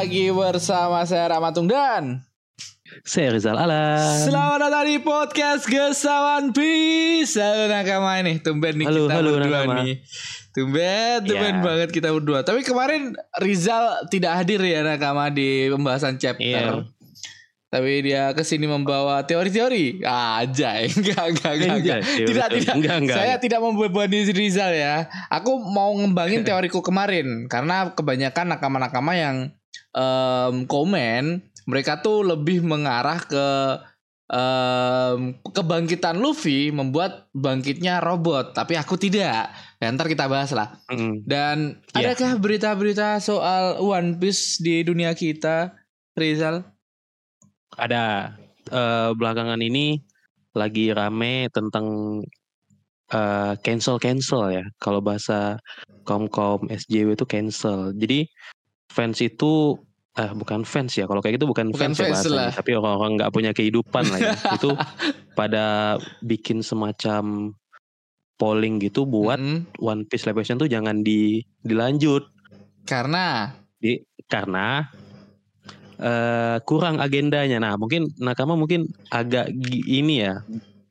lagi bersama saya Ramatung dan Saya Rizal Alan. Selamat datang di podcast Gesawan Peace Halo nakama ini. Tumben nih Halo, kita halo, berdua nakama. nih. Tumben, tumben Ya. banget kita berdua. Tapi kemarin Rizal tidak hadir ya nakama di pembahasan chapter. Iya. Tapi dia ke sini membawa teori-teori. Aja, enggak, enggak, enggak, enggak. Tidak, tidak. Enggak, enggak, Saya tidak membebani Rizal ya. Aku mau ngembangin teoriku kemarin. Karena kebanyakan nakama-nakama yang em, komen Mereka tuh lebih mengarah ke em, kebangkitan Luffy membuat bangkitnya robot Tapi aku tidak ya, Ntar kita bahas lah Mm. Dan Iya. adakah berita-berita soal One Piece di dunia kita Rizal? Ada eh, belakangan ini lagi rame tentang eh, cancel cancel ya. Kalau bahasa kaum kaum SJW itu cancel. Jadi fans itu eh bukan fans ya. Kalau kayak gitu bukan, Bukan fans, ya fans bahasanya. lah. Tapi orang-orang nggak punya kehidupan lah ya. itu pada bikin semacam polling gitu buat Mm-mm. One Piece live action tuh jangan di dilanjut. Karena di karena eh kurang agendanya. Nah, mungkin nakama mungkin agak ini ya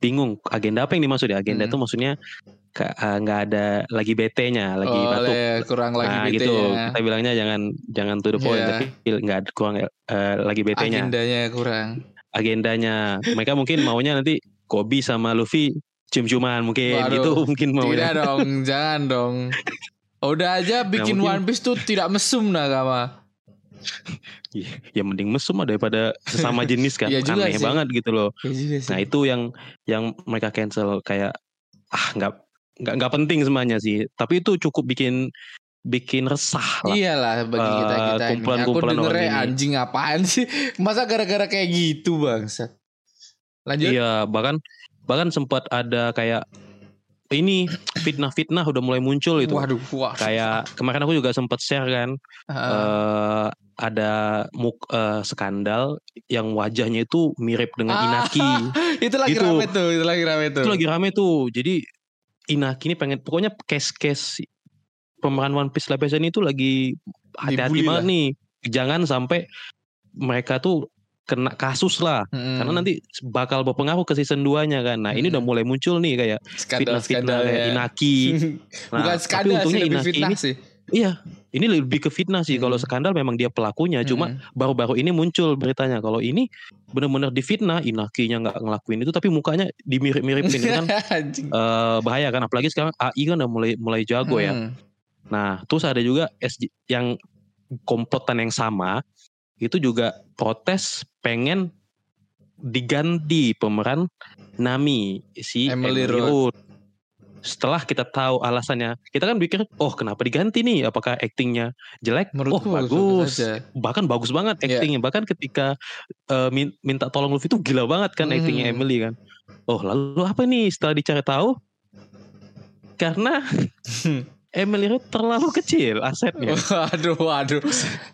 bingung agenda apa yang dimaksud ya agenda Hmm. itu maksudnya ka- eh, nggak ada lagi BT-nya, lagi oleh batuk. kurang lagi nah, BT-nya. gitu. Kita bilangnya jangan jangan to the point Iya. tapi nggak ada kurang eh, lagi BT-nya. Agendanya kurang. Agendanya. Mereka mungkin maunya nanti Kobe sama Luffy cium-ciuman mungkin Waduh. gitu mungkin maunya. Tidak dong, jangan dong. Udah aja bikin mungkin- One Piece tuh tidak mesum nakama. ya mending mesum daripada sesama jenis kan. Iya juga Aneh sih. banget gitu loh. Ya juga sih. Nah itu yang yang mereka cancel kayak ah nggak nggak nggak penting semuanya sih. Tapi itu cukup bikin bikin resah lah. Iyalah bagi Eh, kita kita ini. Aku orang ini. anjing apaan sih? Masa gara-gara kayak gitu bangsat. Lanjut. Iya bahkan bahkan sempat ada kayak ini fitnah-fitnah udah mulai muncul itu. Waduh, wah. Kayak kemarin aku juga sempat share kan Ah, eh ada muk eh, skandal yang wajahnya itu mirip dengan Ah, Inaki. itu lagi gitu. rame tuh, itu lagi rame tuh. itu lagi rame tuh. Jadi Inaki ini pengen pokoknya case-case pemeran One Piece live action itu lagi hati-hati banget nih. Jangan sampai mereka tuh kena kasus lah. Mm-mm. Karena nanti bakal berpengaruh ke season 2-nya kan. Nah, ini Mm. udah mulai muncul nih kayak fitnah-fitnah kayak ya. Inaki. Nah, Bukan skandal sih, untungnya lebih Inaki fitnah ini sih. Iya, ini lebih ke fitnah sih. Kalau Mm. skandal memang dia pelakunya, cuma Mm. baru-baru ini muncul beritanya kalau ini benar-benar difitnah, Inakinya nggak ngelakuin itu tapi mukanya dimirip-miripin kan eh, bahaya kan apalagi sekarang AI kan udah mulai mulai jago ya. Hmm. Nah, terus ada juga SJ yang komplotan yang sama itu juga protes pengen diganti pemeran Nami si Emily Emily, Road. Road. Setelah kita tahu alasannya, kita kan pikir, oh kenapa diganti nih? Apakah aktingnya jelek? Menurutku oh bagus, bahkan bagus banget Iya. aktingnya. Bahkan ketika min- minta tolong Luffy itu gila banget kan Hmm. aktingnya Emily kan. Oh lalu apa nih? Setelah dicari tahu, karena Emily Road terlalu kecil asetnya. Waduh, waduh.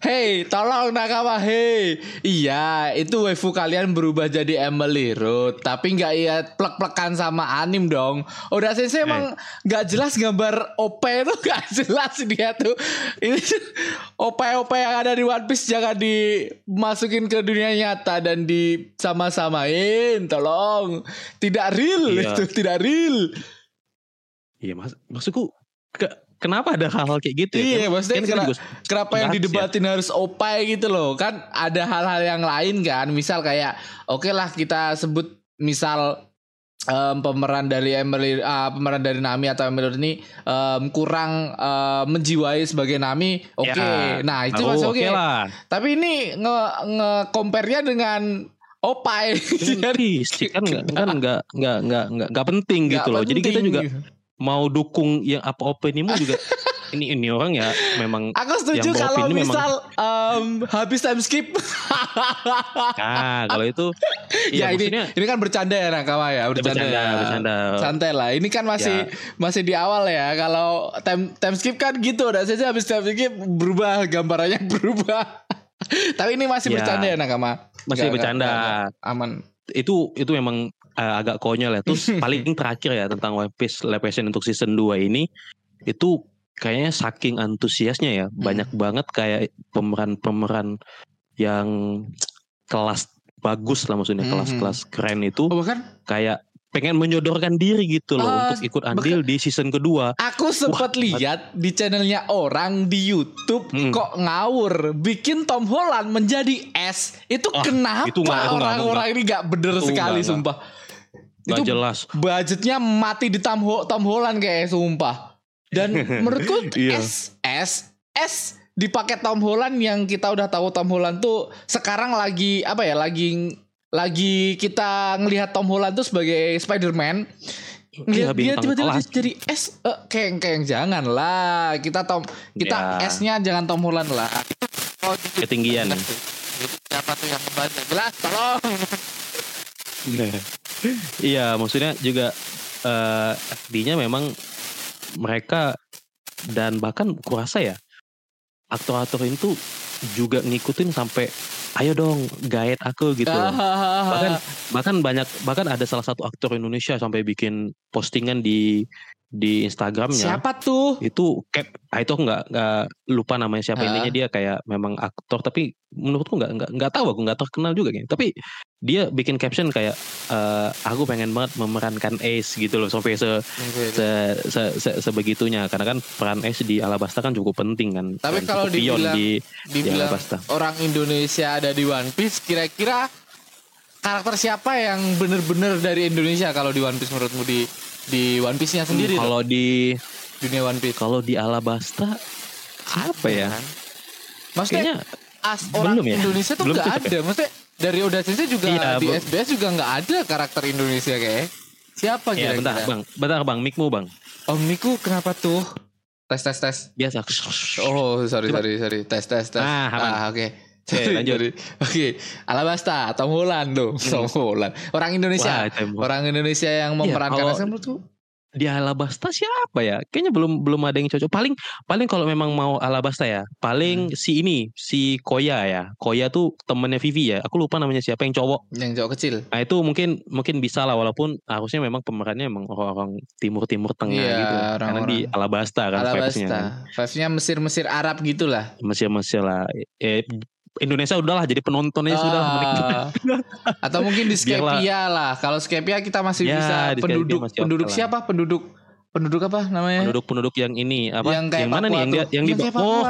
Hey, tolong nakama, hey. Iya, itu waifu kalian berubah jadi Emily Road, tapi nggak iya plek-plekan sama anim dong. Udah sensei emang nggak jelas gambar OP itu nggak jelas dia tuh. Ini OP-OP yang ada di One Piece jangan dimasukin ke dunia nyata dan disama-samain, tolong. Tidak real Iya. itu, tidak real. Iya mas, maksudku ke- kenapa ada hal-hal kayak gitu ya? Iya, Kan- maksudnya kan kena- juga Kenapa yang bahas ya. didebatin harus opai gitu loh Kan ada hal-hal yang lain kan Misal kayak Oke lah kita sebut Misal em, Pemeran dari Emily ah, Pemeran dari Nami atau Emily ini em, Kurang em, menjiwai sebagai Nami Oke Ya, Nah itu masih oke lah. Tapi ini nge, nge compare-nya dengan Opai Kan fisik kan nggak kan nggak nggak nggak nggak nggak penting gitu loh. Jadi kita juga mau dukung yang apa opinimu juga. Ini ini orang ya memang Aku setuju yang kalau beropini memang- misal em, Habis time skip. Nah kalau itu ya iya ini maksudnya ini kan bercanda ya Nakama ya bercanda, bercanda ya. bercanda. Santai lah. Ini kan masih masih di awal ya. Kalau time time skip kan gitu udah saja habis time skip berubah gambarannya berubah. Tapi ini masih Ya. bercanda ya Nakama Masih Nggak- bercanda. nggak- nggak- aman. Itu itu memang eh, agak konyol ya terus paling terakhir ya tentang One Piece live action untuk season 2 ini itu kayaknya saking antusiasnya ya Hmm. banyak banget kayak pemeran-pemeran yang kelas bagus lah maksudnya Hmm. kelas-kelas keren itu Oh, bahkan kayak pengen menyodorkan diri gitu loh Ah, untuk ikut andil di season kedua. Aku sempat lihat di channelnya orang di YouTube Hmm. kok ngawur bikin Tom Holland menjadi S. Itu Ah, kenapa orang-orang ini gak bener Itu sekali nggak- sumpah. Gak Itu jelas. budgetnya mati di Tom, Ho- Tom Holland kayak sumpah. Dan menurutku Iya. S S S dipakai Tom Holland yang kita udah tahu Tom Holland tuh sekarang lagi apa ya lagi lagi kita ngelihat Tom Holland tuh sebagai Spider-Man Iya, Ngelihat dia tiba-tiba jadi S eh, kayak kayak jangan lah kita Tom kita Ya. S-nya jangan Tom Holland lah. Oh, gitu. Ketinggian. Siapa tuh yang membaca? Jelas, tolong. Iya, maksudnya juga eh FD-nya memang mereka dan bahkan kurasa ya aktor-aktor itu juga ngikutin sampai ayo dong guide aku gitu loh. bahkan bahkan banyak bahkan ada salah satu aktor Indonesia sampai bikin postingan di di Instagramnya Siapa tuh? itu cap. Ah, itu aku nggak nggak lupa namanya siapa Ah. intinya dia kayak memang aktor tapi menurutku nggak nggak nggak tahu aku nggak terkenal juga kayaknya. Tapi dia bikin caption kayak eh, aku pengen banget memerankan Ace gitu loh sampai se, se, se, se- sebegitunya. Karena kan peran Ace di Alabasta kan cukup penting kan. Tapi Dan kalau dibilang- di, di Dibilang Alabasta. orang Indonesia ada di One Piece, kira-kira karakter siapa yang bener-bener dari Indonesia kalau di One Piece menurutmu di di One Piece-nya sendiri? kalau di dunia One Piece. kalau di Alabasta apa ya Maksudnya kayaknya as orang belum ya? Indonesia tuh Belum nggak ada. Maksudnya dari Oda Sensei juga Iya, di. SBS juga nggak ada karakter Indonesia kayak. Siapa ya kira-kira? bentar bang bentar bang mikmu bang Om Miku kenapa tuh? Tes tes tes. biasa Oh sorry Coba. sorry sorry tes tes tes. Ah, aman. Ah oke. Oke, lanjut. Oke, Alabasta, Tom Holland dong, Tom Holland. Orang Indonesia, Wah, orang Indonesia yang memerankan kalau- Asam menurutku di Alabasta siapa ya? Kayaknya belum belum ada yang cocok. Paling paling kalau memang mau Alabasta ya, paling Hmm. si ini si Koya ya. Koya tuh temennya Vivi ya. Aku lupa namanya siapa yang cowok. yang jauh kecil. Nah itu mungkin mungkin bisa lah walaupun harusnya memang pemerannya emang orang-orang timur timur tengah Iya, gitu. Karena orang-orang. di Alabasta kan vibes-nya Alabasta, kan. vibes-nya Mesir-Mesir Arab gitulah. Mesir Mesir lah. Eh, Indonesia udahlah jadi penontonnya sudah. Ah, atau mungkin di Biarlah. Skepia lah. Kalau Skepia kita masih Ya, bisa penduduk masih penduduk lah. siapa? Penduduk penduduk apa namanya? Penduduk-penduduk yang ini apa? yang kayak mana nih yang dia tuh. yang di oh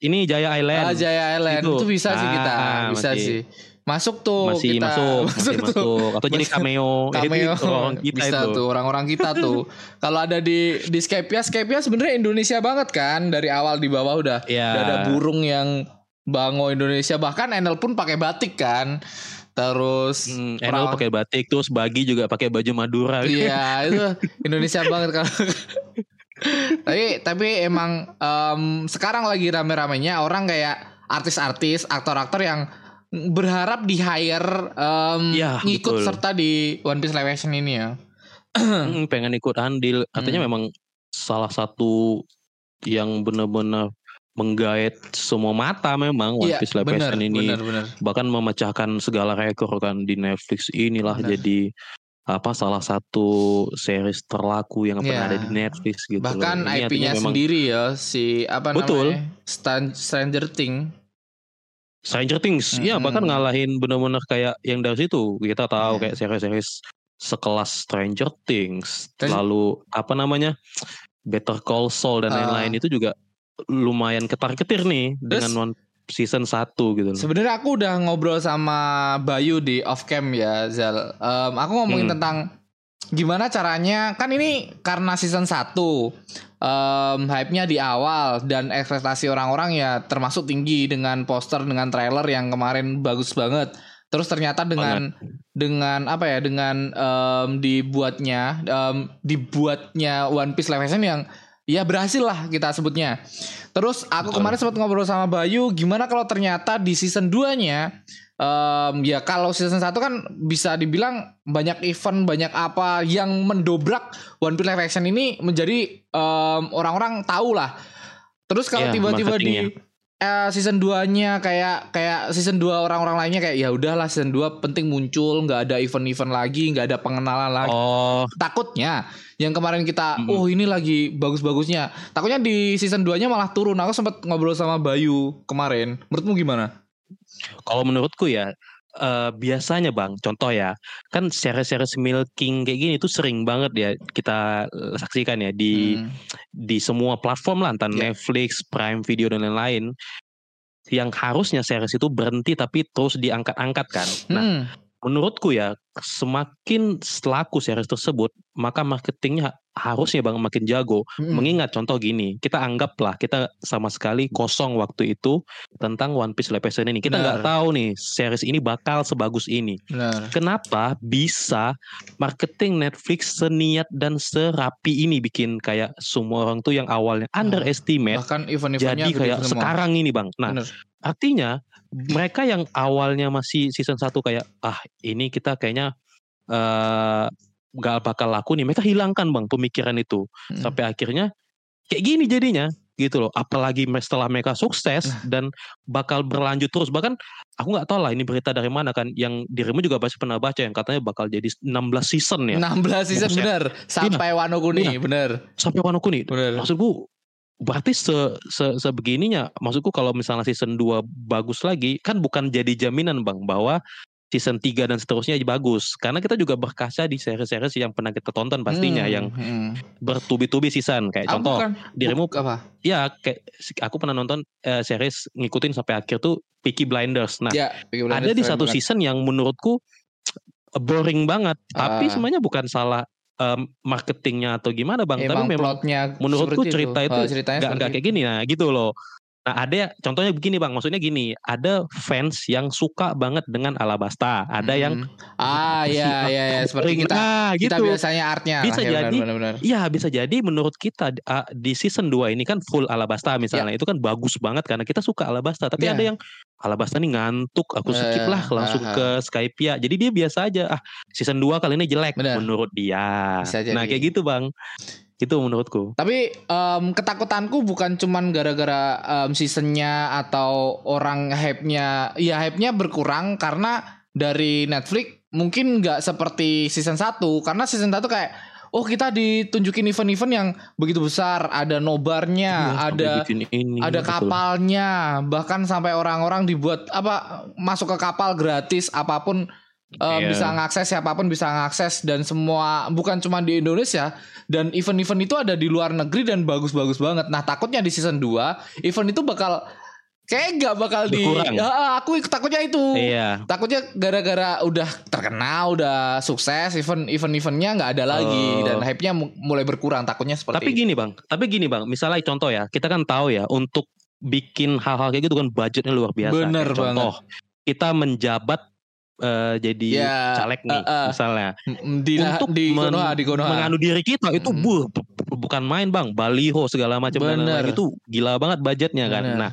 ini Jaya Island. Ah, Jaya Island itu, Itu. bisa sih kita, Ah, bisa masih. sih. Masuk tuh masih kita masuk, masih tuh. masuk. Atau jadi Masuk. cameo, cameo itu orang kita bisa itu. tuh orang-orang kita tuh kalau ada di di Skypia Skypia sebenarnya Indonesia banget kan dari awal di bawah udah Iya. udah ada burung yang bango Indonesia bahkan Enel pun pakai batik kan terus Hmm, Enel pakai batik terus Bagi juga pakai baju Madura. Iya itu Indonesia banget kalau tapi tapi emang em, sekarang lagi rame-ramenya orang kayak artis-artis aktor-aktor yang berharap di hire em, Iya, ngikut betul. serta di One Piece live action ini ya Hmm, pengen ikut andil. Katanya Hmm. memang salah satu yang benar-benar menggait semua mata memang One Iya Piece Live bener Action ini. bener bener Bahkan memecahkan segala rekor kan di Netflix inilah Bener. jadi apa salah satu series terlaku yang Iya. pernah ada di Netflix gitu bahkan loh. Ini IP-nya memang sendiri ya si apa Betul. namanya Stan- Stranger Thing Stranger Things, ya Mm-mm. bahkan ngalahin bener-bener kayak yang dari situ kita tahu Iya. kayak series-series sekelas Stranger Things, Terus- lalu apa namanya Better Call Saul dan Ah. lain-lain itu juga lumayan ketar-ketir nih dengan one season 1 gitu. Sebenarnya aku udah ngobrol sama Bayu di off cam ya Zal. Em, aku ngomongin Hmm. tentang gimana caranya kan ini karena season 1 em, hype-nya di awal dan ekspektasi orang-orang ya termasuk tinggi dengan poster dengan trailer yang kemarin bagus banget. Terus ternyata dengan dengan apa ya dengan em, dibuatnya em, dibuatnya One Piece live action yang ya berhasil lah kita sebutnya. Terus aku Betul. kemarin sempat ngobrol sama Bayu gimana kalau ternyata di season 2-nya em, ya kalau season 1 kan bisa dibilang banyak event, banyak apa yang mendobrak One Piece live action ini menjadi em, orang-orang tahu lah. Terus kalau Iya, tiba-tiba di eh, season 2-nya kayak kayak season 2 orang-orang lainnya kayak ya udahlah season 2 penting muncul, nggak ada event-event lagi, nggak ada pengenalan lagi. Oh, Takutnya yang kemarin kita Mm-mm. oh ini lagi bagus-bagusnya. Takutnya di season 2-nya malah turun. Aku sempat ngobrol sama Bayu kemarin. Menurutmu gimana? kalau menurutku ya eh, biasanya bang, contoh ya, kan series-series milking kayak gini tuh sering banget ya kita saksikan ya di Hmm. di semua platform lah, entah Ya. Netflix, Prime Video dan lain-lain. Yang harusnya series itu berhenti tapi terus diangkat-angkat kan. Nah, Hmm. Menurutku ya semakin selaku series tersebut, maka marketingnya harusnya bang makin jago. Hmm. Mengingat contoh gini, kita anggaplah kita sama sekali kosong waktu itu tentang One Piece live action ini. Kita nggak tahu nih series ini bakal sebagus ini. Benar. Kenapa bisa marketing Netflix seniat dan serapi ini bikin kayak semua orang tuh yang awalnya underestimate Bahkan event-eventnya jadi kayak semua. sekarang ini bang. Nah Benar. artinya mereka yang awalnya masih season 1 kayak ah ini kita kayaknya eh nggak bakal laku nih. Mereka hilangkan bang pemikiran itu Hmm. sampai akhirnya kayak gini jadinya gitu loh apalagi setelah mereka sukses Nah. dan bakal berlanjut terus bahkan aku nggak tahu lah ini berita dari mana kan yang dirimu juga pasti pernah baca yang katanya bakal jadi 16 season ya 16 season Buset. bener sampai Wano Kuni Iya. bener sampai Wano Kuni bener maksudku berarti se, se sebegininya maksudku kalau misalnya season 2 bagus lagi kan bukan jadi jaminan Bang bahwa season 3 dan seterusnya bagus karena kita juga berkaca di series-series yang pernah kita tonton pastinya Hmm, yang hmm. bertubi-tubi season kayak Aku contoh bukan- dirimu apa ya kayak aku pernah nonton eh, series ngikutin sampai akhir tuh Peaky Blinders nah ya Peaky ada Blinders di keren satu banget. season yang menurutku boring banget tapi Ah. sebenarnya bukan salah em, marketingnya atau gimana bang? Tapi Emang memang plotnya menurutku seperti cerita itu Oh, ceritanya nggak nggak kayak gini nah gitu loh nah ada ya- contohnya begini bang. Maksudnya gini ada fans yang suka banget dengan Alabasta. Ada yang Hmm. ah "Apa sih, ya ah, ya ya kok seperti boring?" kita nah, kita gitu. biasanya artnya Bisa lah, ya, jadi. Iya bisa jadi menurut kita uh, di season 2 ini kan full Alabasta misalnya itu kan bagus banget karena kita suka Alabasta. Tapi Ya. ada yang Alabasta nih ngantuk aku skip Eh, lah langsung ah, ke Skypia. Jadi dia biasa aja ah season 2 kali ini jelek Benar. menurut dia. Bisa nah kayak gitu bang itu menurutku. Tapi em, ketakutanku bukan cuman gara-gara em, seasonnya atau orang hype-nya, ya hype-nya berkurang karena dari Netflix mungkin nggak seperti season 1 karena season 1 kayak oh kita ditunjukin event-event yang begitu besar, ada nobarnya, sampai ada ini, ada betul. kapalnya, bahkan sampai orang-orang dibuat apa masuk ke kapal gratis apa pun eh, Iya. bisa ngakses siapa pun bisa ngakses dan semua bukan cuma di Indonesia dan event-event itu ada di luar negeri dan bagus-bagus banget. Nah, takutnya di season 2 event itu bakal kayak nggak bakal di Berkurang. Ya, aku takutnya itu. iya Takutnya gara-gara udah terkenal, udah sukses, event event-eventnya nggak ada lagi Oh. dan hype-nya mu- mulai berkurang. Takutnya seperti Tapi gini bang, tapi gini bang, misalnya contoh ya, kita kan tahu ya untuk bikin hal-hal kayak gitu kan budgetnya luar biasa. Bener contoh, kita menjabat eh, jadi Ya, caleg nih, eh, eh. misalnya, Mm, di untuk di men- Konoha di Konoha. menganu diri kita itu Mm. buh, bu- bu- bukan main bang, baliho segala macam dan itu gila banget budgetnya kan. Bener. Nah,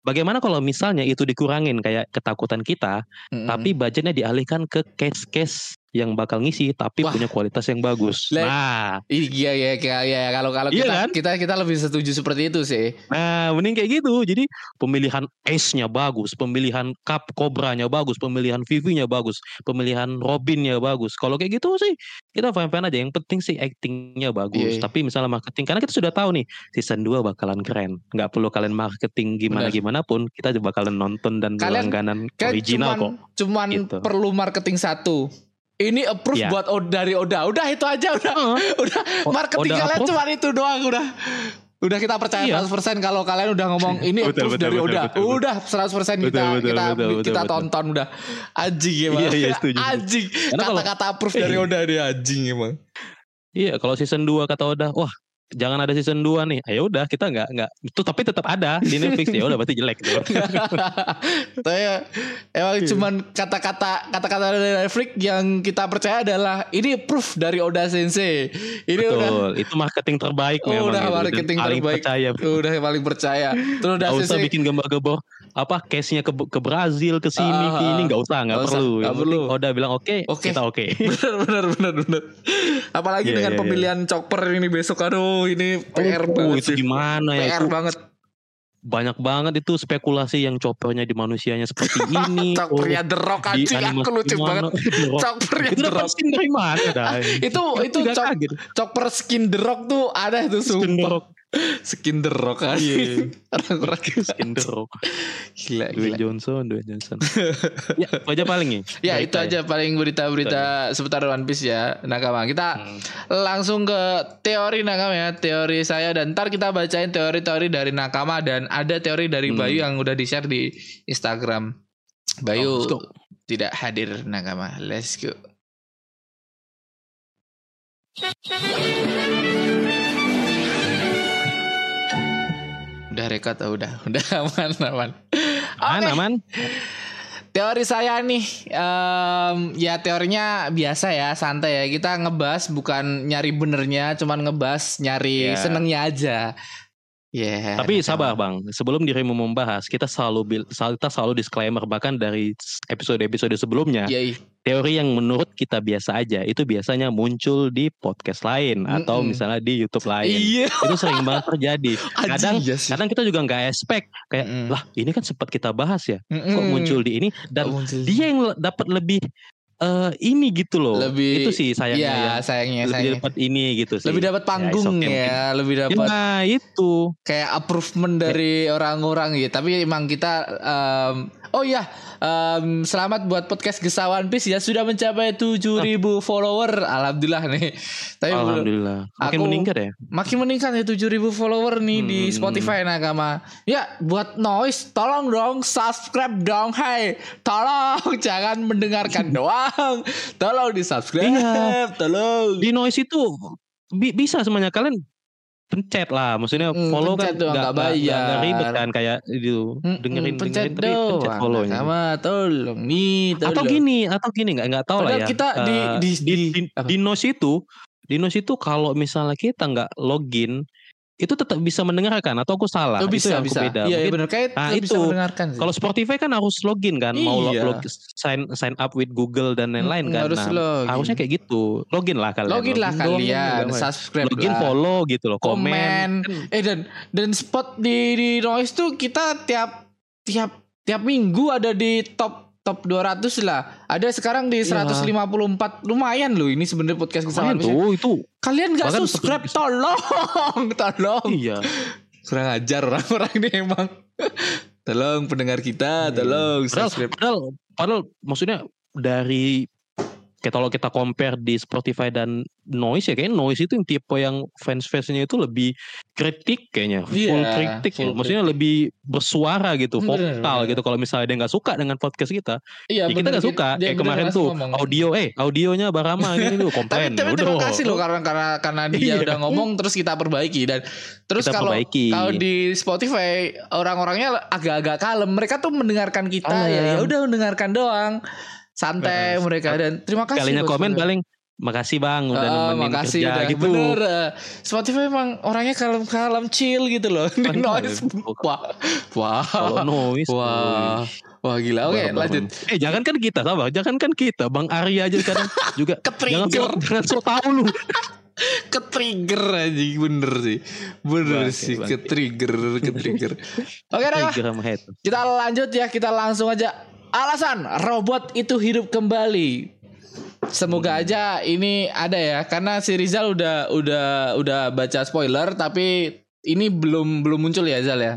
bagaimana kalau misalnya itu dikurangin kayak ketakutan kita, Mm-mm. tapi budgetnya dialihkan ke case-case yang bakal ngisi tapi Wah. punya kualitas yang bagus. Le- Nah, Iya ya kayak ya kalau kalau Iya kita, kan? kita kita lebih setuju seperti itu sih. Nah, mending kayak gitu. Jadi pemilihan Ace-nya bagus, pemilihan Cap Cobra-nya bagus, pemilihan Vivi-nya bagus, pemilihan Robin-nya bagus. Kalau kayak gitu sih kita fine-fine aja. Yang penting sih acting-nya bagus. Iya, iya. Tapi misalnya marketing, karena kita sudah tahu nih season 2 bakalan keren. Nggak perlu kalian marketing gimana-gimana pun, kita juga bakalan nonton dan Kalian- berlangganan original cuman kok. cuman Gitu. perlu marketing satu. Ini approve Iya. buat Oda dari Oda. Udah itu aja udah. udah O- marketing Oda kalian cuma itu doang udah. Udah kita percaya Iya. 100% kalau kalian udah ngomong ini Betul, approve betul, dari betul, Oda. betul, betul. udah 100% kita Betul, betul, kita betul, betul, kita betul. tonton udah. Anjing emang. Iya, iya, setuju. Anjing. Kata-kata approve dari Oda dia anjing emang. Iya, kalau season 2 kata udah, wah jangan ada season 2 nih. Ah, Ya udah kita nggak nggak itu tapi tetap ada di Netflix ya udah berarti jelek tuh. Tapi emang Iya. cuman kata-kata kata-kata dari Netflix yang kita percaya adalah ini proof dari Oda Sensei. Ini udah Betul, itu marketing terbaik Oh, memang udah gitu. Dan marketing paling terbaik. percaya. udah yang paling percaya. Terus Oda Gak usah Sensei bikin gambar-gambar apa case-nya ke, ke Brazil ke sini Ah, ke ini nggak usah nggak usah, perlu. nggak Yang penting perlu. Oda bilang oke, Oke. kita oke. bener bener bener bener. Apalagi Iya, dengan iya, iya. pemilihan chopper ini besok aduh ini PR Oh, banget itu sih. gimana ya? PR Itu banget. banyak banget itu spekulasi yang choppernya di manusianya seperti ini. Choppernya The Rock anjing aku lucu gimana. banget. The Rock. Choppernya Itu The Rock. skin dari mana dah? Itu itu chop, kaget. chopper skin The Rock tuh ada tuh Skin The sumpah. Rock. Skin The Rock kan. Orang-orang Skin The Rock. gila gila. Dwayne Johnson, Dwayne Johnson. ya, itu aja paling ya. Ya itu aja paling berita-berita seputar One Piece ya Nakama Kita Hmm. langsung ke teori Nakama ya Teori saya dan ntar kita bacain teori-teori dari Nakama Dan ada teori dari Hmm. Bayu yang udah di share di Instagram Bayu Oh, tidak hadir Nakama Let's go Udah record oh, udah udah aman aman. Aman, Oke. aman. Teori saya nih, em, ya teorinya biasa ya, santai ya. Kita ngebahas bukan nyari benernya, cuman ngebahas nyari Ya. senengnya aja. Ya. Tapi sabar bang, sebelum dirimu membahas, kita selalu kita selalu disclaimer bahkan dari episode-episode sebelumnya, Iya, iya. Teori yang menurut kita biasa aja itu biasanya muncul di podcast lain atau Mm-mm. misalnya di YouTube lain. Iya. Itu sering banget terjadi. Kadang Anjing, iya kadang kita juga nggak expect kayak Mm-mm. lah ini kan sempat kita bahas ya, kok Mm-mm. muncul di ini dan Kok muncul? dia yang dapat lebih eh, ini gitu loh. Lebih- itu sih sayangnya Iya, yang sayangnya, lebih sayangnya. dapat ini gitu sih. Lebih dapat Ya, panggung okay, ya, mungkin. lebih dapat Nah itu. kayak approvement dari orang-orang gitu. Tapi emang kita em, oh ya, em, selamat buat podcast Gesawan Piece ya sudah mencapai 7000 follower. Alhamdulillah nih. Tapi Alhamdulillah. Makin Aku- meningkat ya. makin meningkat ya 7000 follower nih di Hmm. Spotify Nakama. Ya, buat noise tolong dong subscribe dong. Hai, tolong jangan mendengarkan doang. Tolong di subscribe, Iya. tolong. Di noise itu bi- bisa semuanya kalian pencet lah maksudnya Mm, follow kan doang, nggak- nggak bayar. ribet kan kayak itu Mm-mm, dengerin pencet dengerin tapi pencet doang. follownya Nakama, tolong nih, tolong. atau gini atau gini nggak nggak tahu lah ya kita di- Eh, di- di, di- di, apa? di noise itu di noise itu kalau misalnya kita nggak login itu tetap bisa mendengarkan atau aku salah Oh, itu bisa aku bisa. beda Iya, iya Mungkin benar. Kayak Ah, bisa itu. mendengarkan sih. kalau Spotify kan harus login kan mau lo- Iya. log- sign sign up with Google dan lain-lain Mm, kan harus Nah, login. harusnya kayak gitu login lah kalian login lah doang, kalian, udah, subscribe login lah. follow gitu loh komen, komen. Kan Eh dan dan spot di di noise tuh kita tiap tiap tiap minggu ada di top top 200 lah. Ada sekarang di Iya. 154 lumayan loh ini sebenarnya podcast kesalahan tuh itu Kalian gak Bahkan subscribe tolong tolong. iya Kurang ajar orang-orang ini emang. tolong pendengar kita, tolong Iya. padahal, subscribe. padahal padahal maksudnya dari kayak kalau kita compare di Spotify dan Noise ya kayaknya Noise itu yang tipe yang fans-fansnya itu lebih kritik kayaknya. Full Iya, kritik ya. full maksudnya lebih bersuara gitu Bener, vokal bener. gitu. Kalau misalnya dia nggak suka dengan podcast kita Iya, ya kita nggak suka. Dia kayak kemarin tuh ngomong. audio eh audionya Barama gini tuh Tapi, komplain. Tapi Ya terima kasih loh karena karena karena dia Iya. udah ngomong terus kita perbaiki. Dan terus Kita kalau kalau di Spotify orang-orangnya agak-agak kalem. Mereka tuh mendengarkan kita ya Kalem. ya udah mendengarkan doang santai Heeh. mereka dan terima kasih kalinya komen paling makasih bang udah Ah, nemenin makasih kerja udah gitu. bener. Eh, Spotify emang orangnya kalem-kalem chill gitu loh. Di noise. Wah wah. Kalau noise wah. wah gila. Oke Bareng-bareng. lanjut. Eh jangan kan kita sabar, jangan kan kita, Bang Arya aja kadang juga. Jangan so, Ketrigger. jangan so tahu lu. ke trigger aja bener sih. Bener Bangke, sih bangke. ke trigger ke trigger oke sama head. kita lanjut ya. Kita langsung aja alasan robot itu hidup kembali semoga aja ini ada ya karena si Rizal udah udah udah baca spoiler tapi ini belum belum muncul ya Zal ya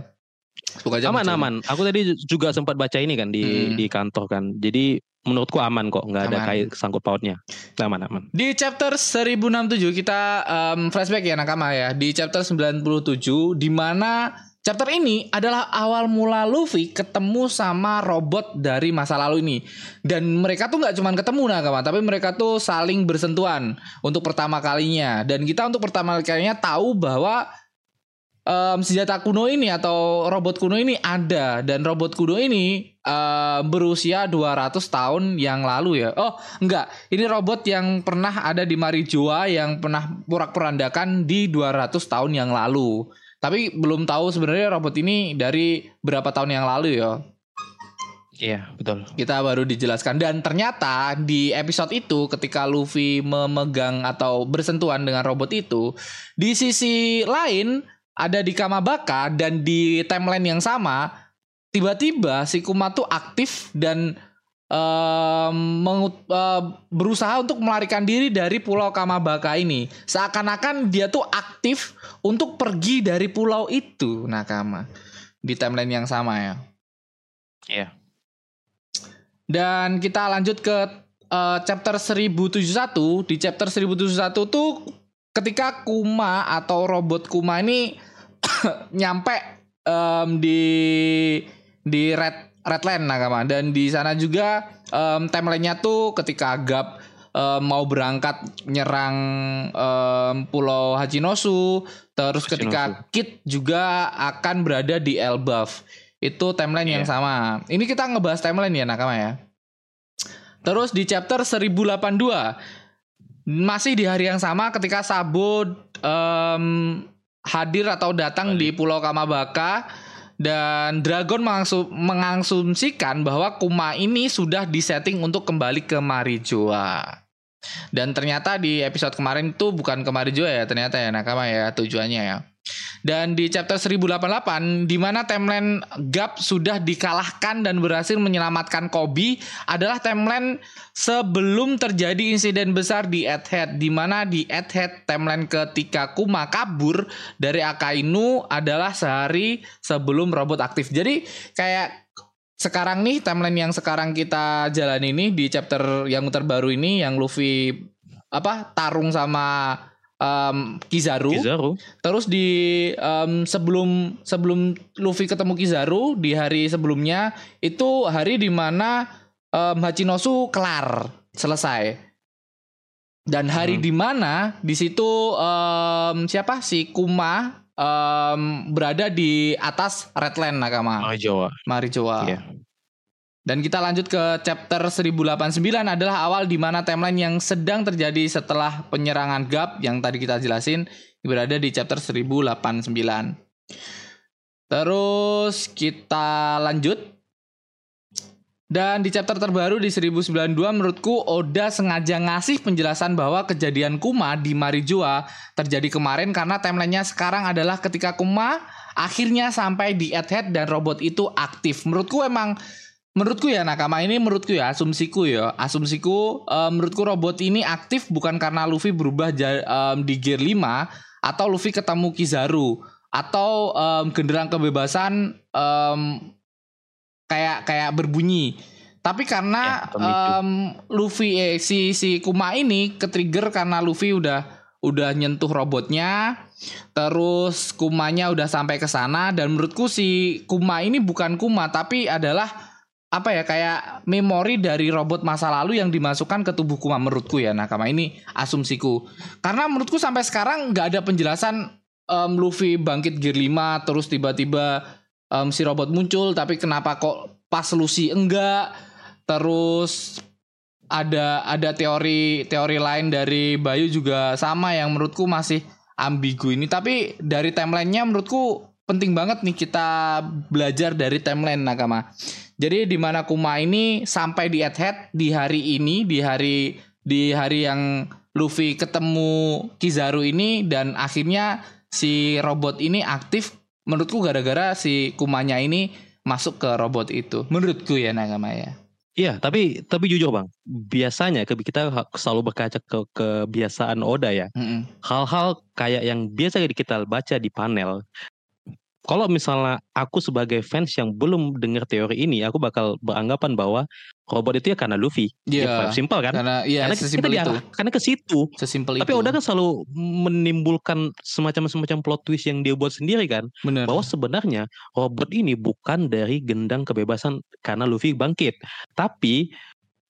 semoga aja Aman muncul. aman. Aku tadi juga sempat baca ini kan di Hmm. di kantor kan. Jadi menurutku aman kok, nggak ada kait sangkut pautnya. Aman aman. Di chapter 1067 kita em, flashback ya nakama ya. Di chapter 97 di mana chapter ini adalah awal mula Luffy ketemu sama robot dari masa lalu ini. Dan mereka tuh nggak cuman ketemu nakama, tapi mereka tuh saling bersentuhan untuk pertama kalinya. Dan kita untuk pertama kalinya tahu bahwa em, senjata kuno ini atau robot kuno ini ada dan robot kuno ini em, berusia 200 tahun yang lalu ya. Oh, enggak. Ini robot yang pernah ada di Marijoa yang pernah porak-porandakan di 200 tahun yang lalu. Tapi belum tahu sebenarnya robot ini dari berapa tahun yang lalu ya. Iya betul. Kita baru dijelaskan dan ternyata di episode itu ketika Luffy memegang atau bersentuhan dengan robot itu, di sisi lain ada di Kamabaka dan di timeline yang sama tiba-tiba si Kuma tuh aktif dan mengut, uh, berusaha untuk melarikan diri dari pulau Kamabaka ini seakan-akan dia tuh aktif untuk pergi dari pulau itu Nakama di timeline yang sama ya. Iya. Yeah. Dan kita lanjut ke uh, chapter 1071 di chapter 1071 tuh ketika Kuma atau robot Kuma ini nyampe um, di di red redland nakama dan di sana juga um, timelinenya tuh ketika Gap um, mau berangkat nyerang um, Pulau Hachinosu terus Hachinosu. ketika Kit juga akan berada di Elbaf itu timeline yeah. yang iya. sama ini kita ngebahas timeline ya nakama ya terus di chapter 1082 masih di hari yang sama ketika Sabo um, hadir atau datang di Pulau Kamabaka dan Dragon mengasumsikan bahwa Kuma ini sudah disetting untuk kembali ke Marijoa. Dan ternyata di episode kemarin itu bukan ke Marijoa ya ternyata ya Nakama ya tujuannya ya. Dan di chapter 1088 di mana timeline Gap sudah dikalahkan dan berhasil menyelamatkan Kobe adalah timeline sebelum terjadi insiden besar di Egghead di mana di Egghead timeline ketika Kuma kabur dari Akainu adalah sehari sebelum robot aktif. Jadi kayak sekarang nih timeline yang sekarang kita jalan ini di chapter yang terbaru ini yang Luffy apa tarung sama um, Kizaru. Kizaru. Terus di um, sebelum sebelum Luffy ketemu Kizaru di hari sebelumnya itu hari di mana um, Hachinosu kelar selesai. Dan hari hmm. di mana di situ um, siapa si Kuma um, berada di atas Redland Nakama. Marijoa. Marijoa. Iya. Dan kita lanjut ke chapter 1089 adalah awal di mana timeline yang sedang terjadi setelah penyerangan Gap yang tadi kita jelasin berada di chapter 1089. Terus kita lanjut. Dan di chapter terbaru di 1092 menurutku Oda sengaja ngasih penjelasan bahwa kejadian Kuma di Marijoa terjadi kemarin karena timelinenya sekarang adalah ketika Kuma akhirnya sampai di Egghead dan robot itu aktif. Menurutku emang Menurutku ya nakama ini menurutku ya asumsiku ya. Asumsiku um, menurutku robot ini aktif bukan karena Luffy berubah um, di gear 5 atau Luffy ketemu Kizaru atau um, genderang kebebasan um, kayak kayak berbunyi. Tapi karena ya, um, Luffy eh, si si Kuma ini ketrigger karena Luffy udah udah nyentuh robotnya terus Kumanya udah sampai ke sana dan menurutku si Kuma ini bukan Kuma tapi adalah apa ya kayak memori dari robot masa lalu yang dimasukkan ke tubuh Kuma menurutku ya Nakama. Ini asumsiku. Karena menurutku sampai sekarang nggak ada penjelasan um, Luffy bangkit gear 5 terus tiba-tiba um, si robot muncul tapi kenapa kok pas Lucy enggak? Terus ada ada teori teori lain dari Bayu juga sama yang menurutku masih ambigu ini. Tapi dari timelinenya menurutku penting banget nih kita belajar dari timeline Nakama jadi di mana Kuma ini sampai di Head di hari ini, di hari di hari yang Luffy ketemu Kizaru ini dan akhirnya si robot ini aktif menurutku gara-gara si Kumanya ini masuk ke robot itu. Menurutku ya Nagama ya. Iya, tapi tapi jujur bang, biasanya kita selalu berkaca ke kebiasaan Oda ya. Hal-hal mm -hmm. kayak yang biasa kita baca di panel, kalau misalnya aku sebagai fans yang belum dengar teori ini, aku bakal beranggapan bahwa robot itu ya karena Luffy. Yeah, simpel kan? Karena iya karena kita itu. karena ke situ. Sesimpel Tapi itu. Oda kan selalu menimbulkan semacam semacam plot twist yang dia buat sendiri kan. Bener. Bahwa sebenarnya robot ini bukan dari gendang kebebasan karena Luffy bangkit, tapi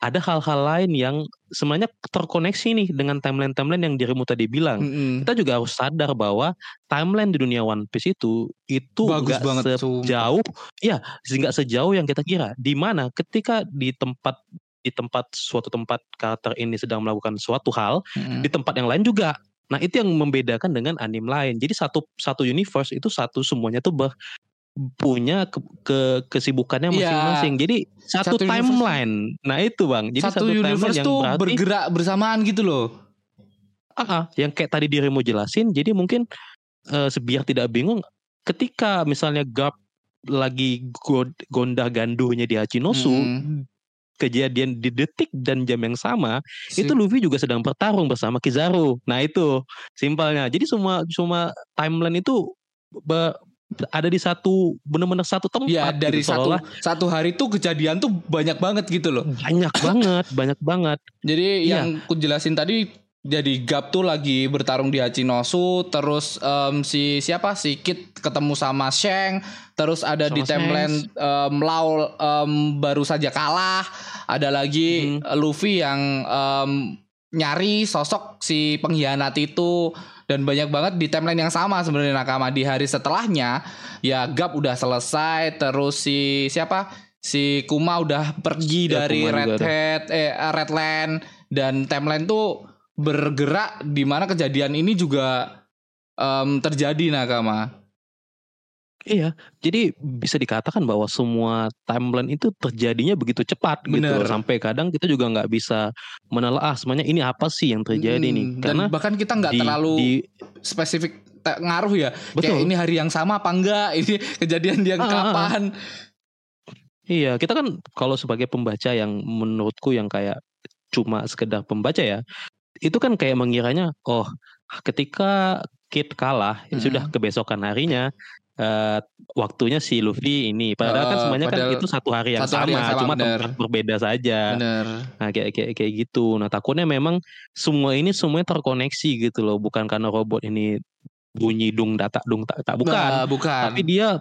ada hal-hal lain yang sebenarnya terkoneksi nih dengan timeline-timeline yang dirimu tadi bilang. Mm -hmm. Kita juga harus sadar bahwa timeline di dunia One Piece itu itu Bagus gak banget sejauh, ya nggak sejauh yang kita kira. Di mana ketika di tempat di tempat suatu tempat karakter ini sedang melakukan suatu hal, mm -hmm. di tempat yang lain juga Nah itu yang membedakan dengan anime lain. Jadi satu satu universe itu satu semuanya tuh ber, punya ke, ke kesibukannya iya. masing-masing. Jadi satu, satu timeline. Universe, nah itu bang. Jadi satu, satu universe yang tuh berarti, bergerak bersamaan gitu loh. Ah, uh, yang kayak tadi dirimu jelasin. Jadi mungkin uh, biar tidak bingung ketika misalnya Garp lagi gondah ganduhnya di Hachinosu hmm. kejadian di detik dan jam yang sama si. itu Luffy juga sedang bertarung bersama Kizaru nah itu simpelnya jadi semua semua timeline itu ada di satu benar-benar satu tempat ya dari gitu, satu satu hari tuh kejadian tuh banyak banget gitu loh. Banyak banget banyak banget. Jadi ya. yang ku jelasin tadi jadi Gap tuh lagi bertarung di Hachinosu terus um, si siapa? Si Kit ketemu sama Sheng terus ada sama di timeline um, Lau um, baru saja kalah. Ada lagi hmm. Luffy yang um, nyari sosok si pengkhianat itu. Dan banyak banget di timeline yang sama sebenarnya nakama. Di hari setelahnya ya Gap udah selesai terus si siapa? Si Kuma udah pergi ya, dari Red Hat eh Redland dan timeline tuh bergerak di mana kejadian ini juga um, terjadi nakama. Iya, jadi bisa dikatakan bahwa semua timeline itu terjadinya begitu cepat gitu Bener. gitu sampai kadang kita juga nggak bisa menelaah semuanya ini apa sih yang terjadi hmm, nih karena dan bahkan kita nggak terlalu di, spesifik ngaruh ya betul. kayak ini hari yang sama apa enggak ini kejadian yang ah, ah, ah. kapan iya kita kan kalau sebagai pembaca yang menurutku yang kayak cuma sekedar pembaca ya itu kan kayak mengiranya oh ketika Kit kalah hmm. sudah kebesokan harinya uh, waktunya si Luffy ini. Padahal uh, kan semuanya kan itu satu hari yang, sama, hari yang sama cuma bener. tempat berbeda saja. Bener. nah kayak kayak kayak gitu. Nah takutnya memang semua ini semuanya terkoneksi gitu loh. Bukan karena robot ini bunyi dung data dung tak, tak. Bukan. Nah, bukan. Tapi dia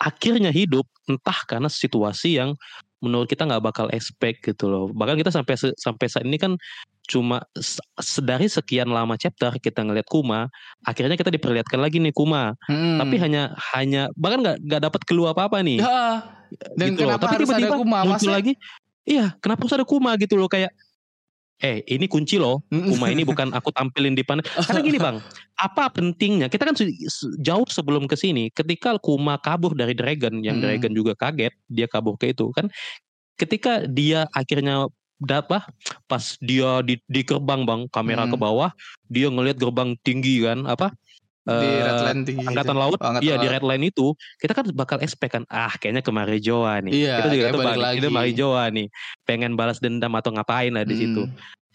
akhirnya hidup entah karena situasi yang menurut kita nggak bakal expect gitu loh. Bahkan kita sampai sampai saat ini kan cuma sedari sekian lama chapter kita ngelihat Kuma, akhirnya kita diperlihatkan lagi nih Kuma. Hmm. Tapi hanya hanya bahkan nggak nggak dapat keluar apa-apa nih. Ya, dan gitu kenapa loh. Tapi tiba-tiba Kuma? muncul lagi. Iya, kenapa harus ada Kuma gitu loh kayak eh ini kunci loh Kuma ini bukan aku tampilin di panel karena gini bang apa pentingnya kita kan jauh sebelum ke sini ketika Kuma kabur dari Dragon yang hmm. Dragon juga kaget dia kabur ke itu kan ketika dia akhirnya dapat pas dia di, di gerbang bang kamera hmm. ke bawah dia ngelihat gerbang tinggi kan apa di uh, Redline tinggi angkatan itu. laut. Oh, iya di Redline itu kita kan bakal expect kan ah kayaknya ke Marijoa nih. Iya, kita juga tuh bang itu Marijoa nih. Pengen balas dendam atau ngapain lah di hmm. situ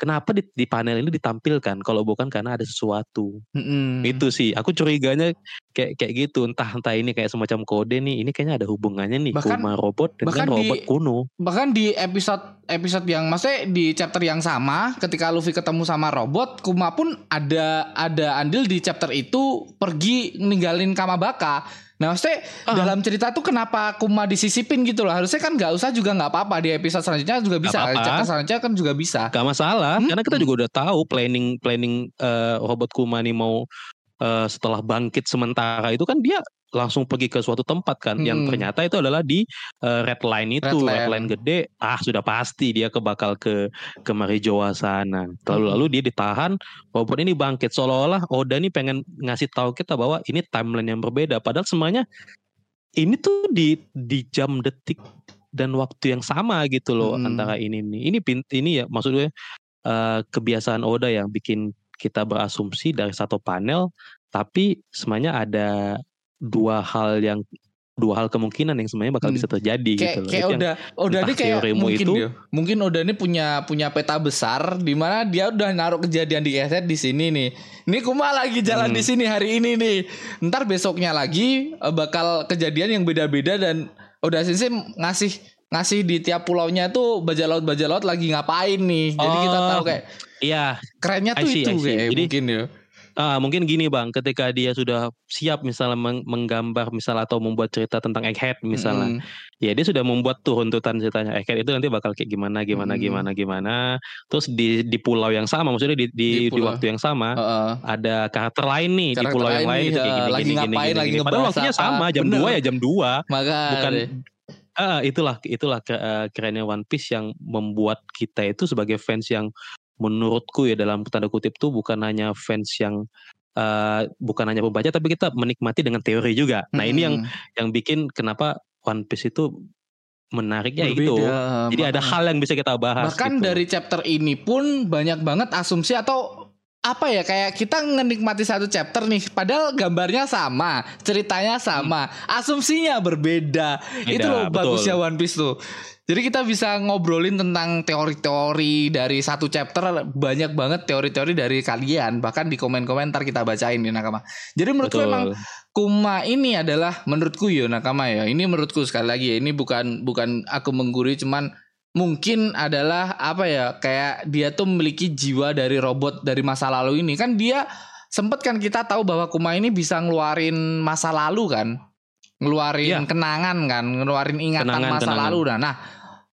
kenapa di, di panel ini ditampilkan kalau bukan karena ada sesuatu? Mm-hmm. itu sih aku curiganya kayak kayak gitu. Entah entah ini kayak semacam kode nih ini kayaknya ada hubungannya nih bahkan, Kuma robot dengan bahkan robot di, kuno. bahkan di episode episode yang maksudnya di chapter yang sama ketika Luffy ketemu sama robot Kuma pun ada ada andil di chapter itu pergi ninggalin Kamabaka Nah maksudnya uh. dalam cerita tuh kenapa Kuma disisipin gitu loh Harusnya kan gak usah juga gak apa-apa Di episode selanjutnya juga bisa Chapter selanjutnya kan juga bisa Gak masalah hmm? Karena kita juga udah tahu Planning planning uh, robot Kuma nih mau uh, Setelah bangkit sementara itu kan dia langsung pergi ke suatu tempat kan hmm. yang ternyata itu adalah di uh, red line itu red line. red line gede ah sudah pasti dia ke bakal ke ke Marijoa sana lalu hmm. lalu dia ditahan walaupun ini bangkit seolah-olah Oda ini pengen ngasih tahu kita bahwa ini timeline yang berbeda padahal semuanya ini tuh di di jam detik dan waktu yang sama gitu loh hmm. antara ini nih ini ini ya maksudnya uh, kebiasaan Oda yang bikin kita berasumsi dari satu panel tapi semuanya ada dua hal yang dua hal kemungkinan yang sebenarnya bakal hmm. bisa terjadi kayak, gitu Kayak udah udah ini kayak mungkin itu, dia, mungkin udah ini punya punya peta besar di mana dia udah naruh kejadian di keset di sini nih. Ini Kuma lagi jalan hmm. di sini hari ini nih. Ntar besoknya lagi eh, bakal kejadian yang beda-beda dan udah sih ngasih ngasih di tiap pulaunya tuh baja laut baja laut lagi ngapain nih. Jadi oh, kita tahu kayak Iya. Kerennya tuh see, itu kayak Jadi, mungkin ya. Ah, mungkin gini bang, ketika dia sudah siap misalnya meng menggambar misalnya atau membuat cerita tentang Egghead misalnya, mm. ya dia sudah membuat tuh runtutan ceritanya Egghead itu nanti bakal kayak gimana gimana mm. gimana gimana. Terus di di pulau yang sama, maksudnya di di, di, di waktu yang sama uh, uh. ada karakter lain nih karakter di pulau yang lain itu kayak gini lagi gini ngapain, gini, lagi gini. Padahal waktunya sama jam dua ya jam dua, bukan Ah, itulah itulah kerennya One Piece yang membuat kita itu sebagai fans yang menurutku ya dalam tanda kutip tuh bukan hanya fans yang uh, bukan hanya pembaca tapi kita menikmati dengan teori juga. Nah, hmm. ini yang yang bikin kenapa One Piece itu menarik ya itu. Jadi ada hal yang bisa kita bahas. Bahkan gitu. dari chapter ini pun banyak banget asumsi atau apa ya kayak kita menikmati satu chapter nih padahal gambarnya sama ceritanya sama hmm. asumsinya berbeda Beda, itu loh betul. bagusnya One Piece tuh jadi kita bisa ngobrolin tentang teori-teori dari satu chapter banyak banget teori-teori dari kalian bahkan di komen-komentar kita bacain di nakama. Jadi menurutku Betul. memang Kuma ini adalah menurutku ya nakama ya. Ini menurutku sekali lagi ya ini bukan bukan aku menggurui cuman mungkin adalah apa ya kayak dia tuh memiliki jiwa dari robot dari masa lalu ini. Kan dia sempet kan kita tahu bahwa Kuma ini bisa ngeluarin masa lalu kan? Ngeluarin ya. kenangan kan? Ngeluarin ingatan kenangan, masa kenangan. lalu. Nah, nah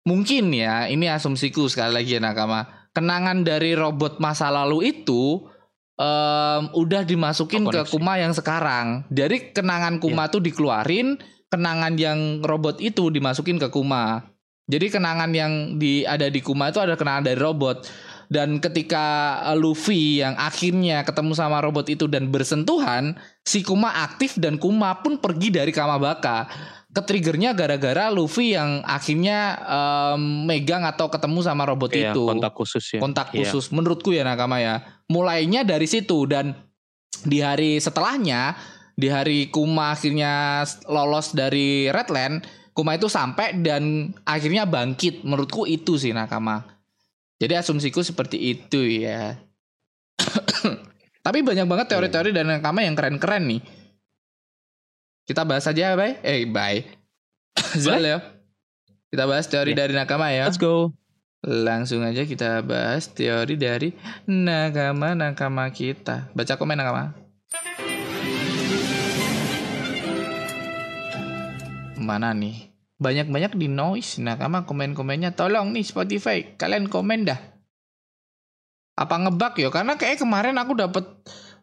mungkin ya ini asumsiku sekali lagi ya nakama. Kenangan dari robot masa lalu itu um, udah dimasukin ke Kuma yang sekarang. Dari kenangan Kuma yeah. tuh dikeluarin kenangan yang robot itu dimasukin ke Kuma jadi kenangan yang di ada di Kuma itu ada kenangan dari robot dan ketika Luffy yang akhirnya ketemu sama robot itu dan bersentuhan si Kuma aktif dan Kuma pun pergi dari Kamabaka ketriggernya gara-gara Luffy yang akhirnya um, megang atau ketemu sama robot iya, itu. Kontak khusus ya. Kontak iya. khusus. Iya. Menurutku ya nakama ya. Mulainya dari situ dan di hari setelahnya, di hari Kuma akhirnya lolos dari Redland, Kuma itu sampai dan akhirnya bangkit. Menurutku itu sih nakama. Jadi asumsiku seperti itu ya. Tapi banyak banget teori-teori dan nakama yang keren-keren nih kita bahas aja, Bay. Eh, bye. Zal ya. Kita bahas teori yeah. dari nakama ya. Let's go. Langsung aja kita bahas teori dari nakama-nakama kita. Baca komen nakama. Mana nih? Banyak-banyak di noise nakama komen-komennya. Tolong nih Spotify, kalian komen dah. Apa ngebug ya? Karena kayak kemarin aku dapat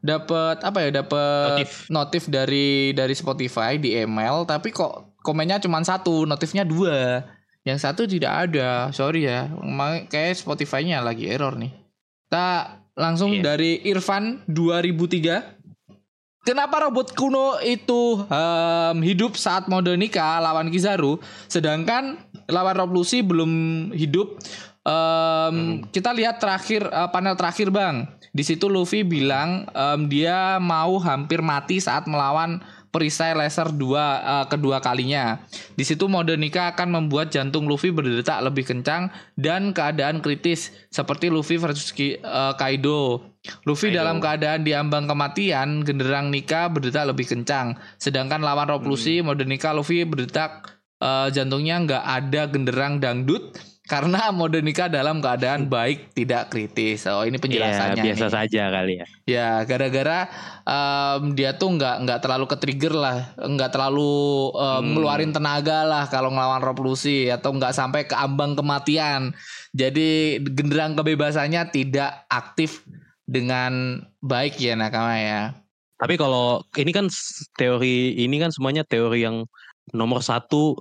dapat apa ya dapat notif. notif dari dari Spotify di email tapi kok komennya cuma satu notifnya dua yang satu tidak ada sorry ya kayak Spotify-nya lagi error nih kita langsung yeah. dari Irfan 2003 Kenapa robot kuno itu um, hidup saat mode nikah lawan Kizaru, sedangkan lawan Rob Lucy belum hidup? Um, hmm. Kita lihat terakhir uh, panel terakhir bang. Di situ Luffy bilang um, dia mau hampir mati saat melawan perisai laser dua uh, kedua kalinya. Di situ mode nikah akan membuat jantung Luffy berdetak lebih kencang dan keadaan kritis seperti Luffy versus Ki, uh, Kaido. Luffy Kaido. dalam keadaan diambang kematian, genderang nikah berdetak lebih kencang. Sedangkan lawan Rob Lucy hmm. mode nikah Luffy berdetak uh, jantungnya nggak ada genderang dangdut karena mode nikah dalam keadaan baik tidak kritis. Oh ini penjelasannya. Ya, biasa nih. saja kali ya. Ya gara-gara um, dia tuh nggak nggak terlalu ke trigger lah, nggak terlalu um, hmm. ngeluarin tenaga lah kalau ngelawan revolusi atau nggak sampai ke ambang kematian. Jadi genderang kebebasannya tidak aktif dengan baik ya nakama ya. Tapi kalau ini kan teori ini kan semuanya teori yang nomor satu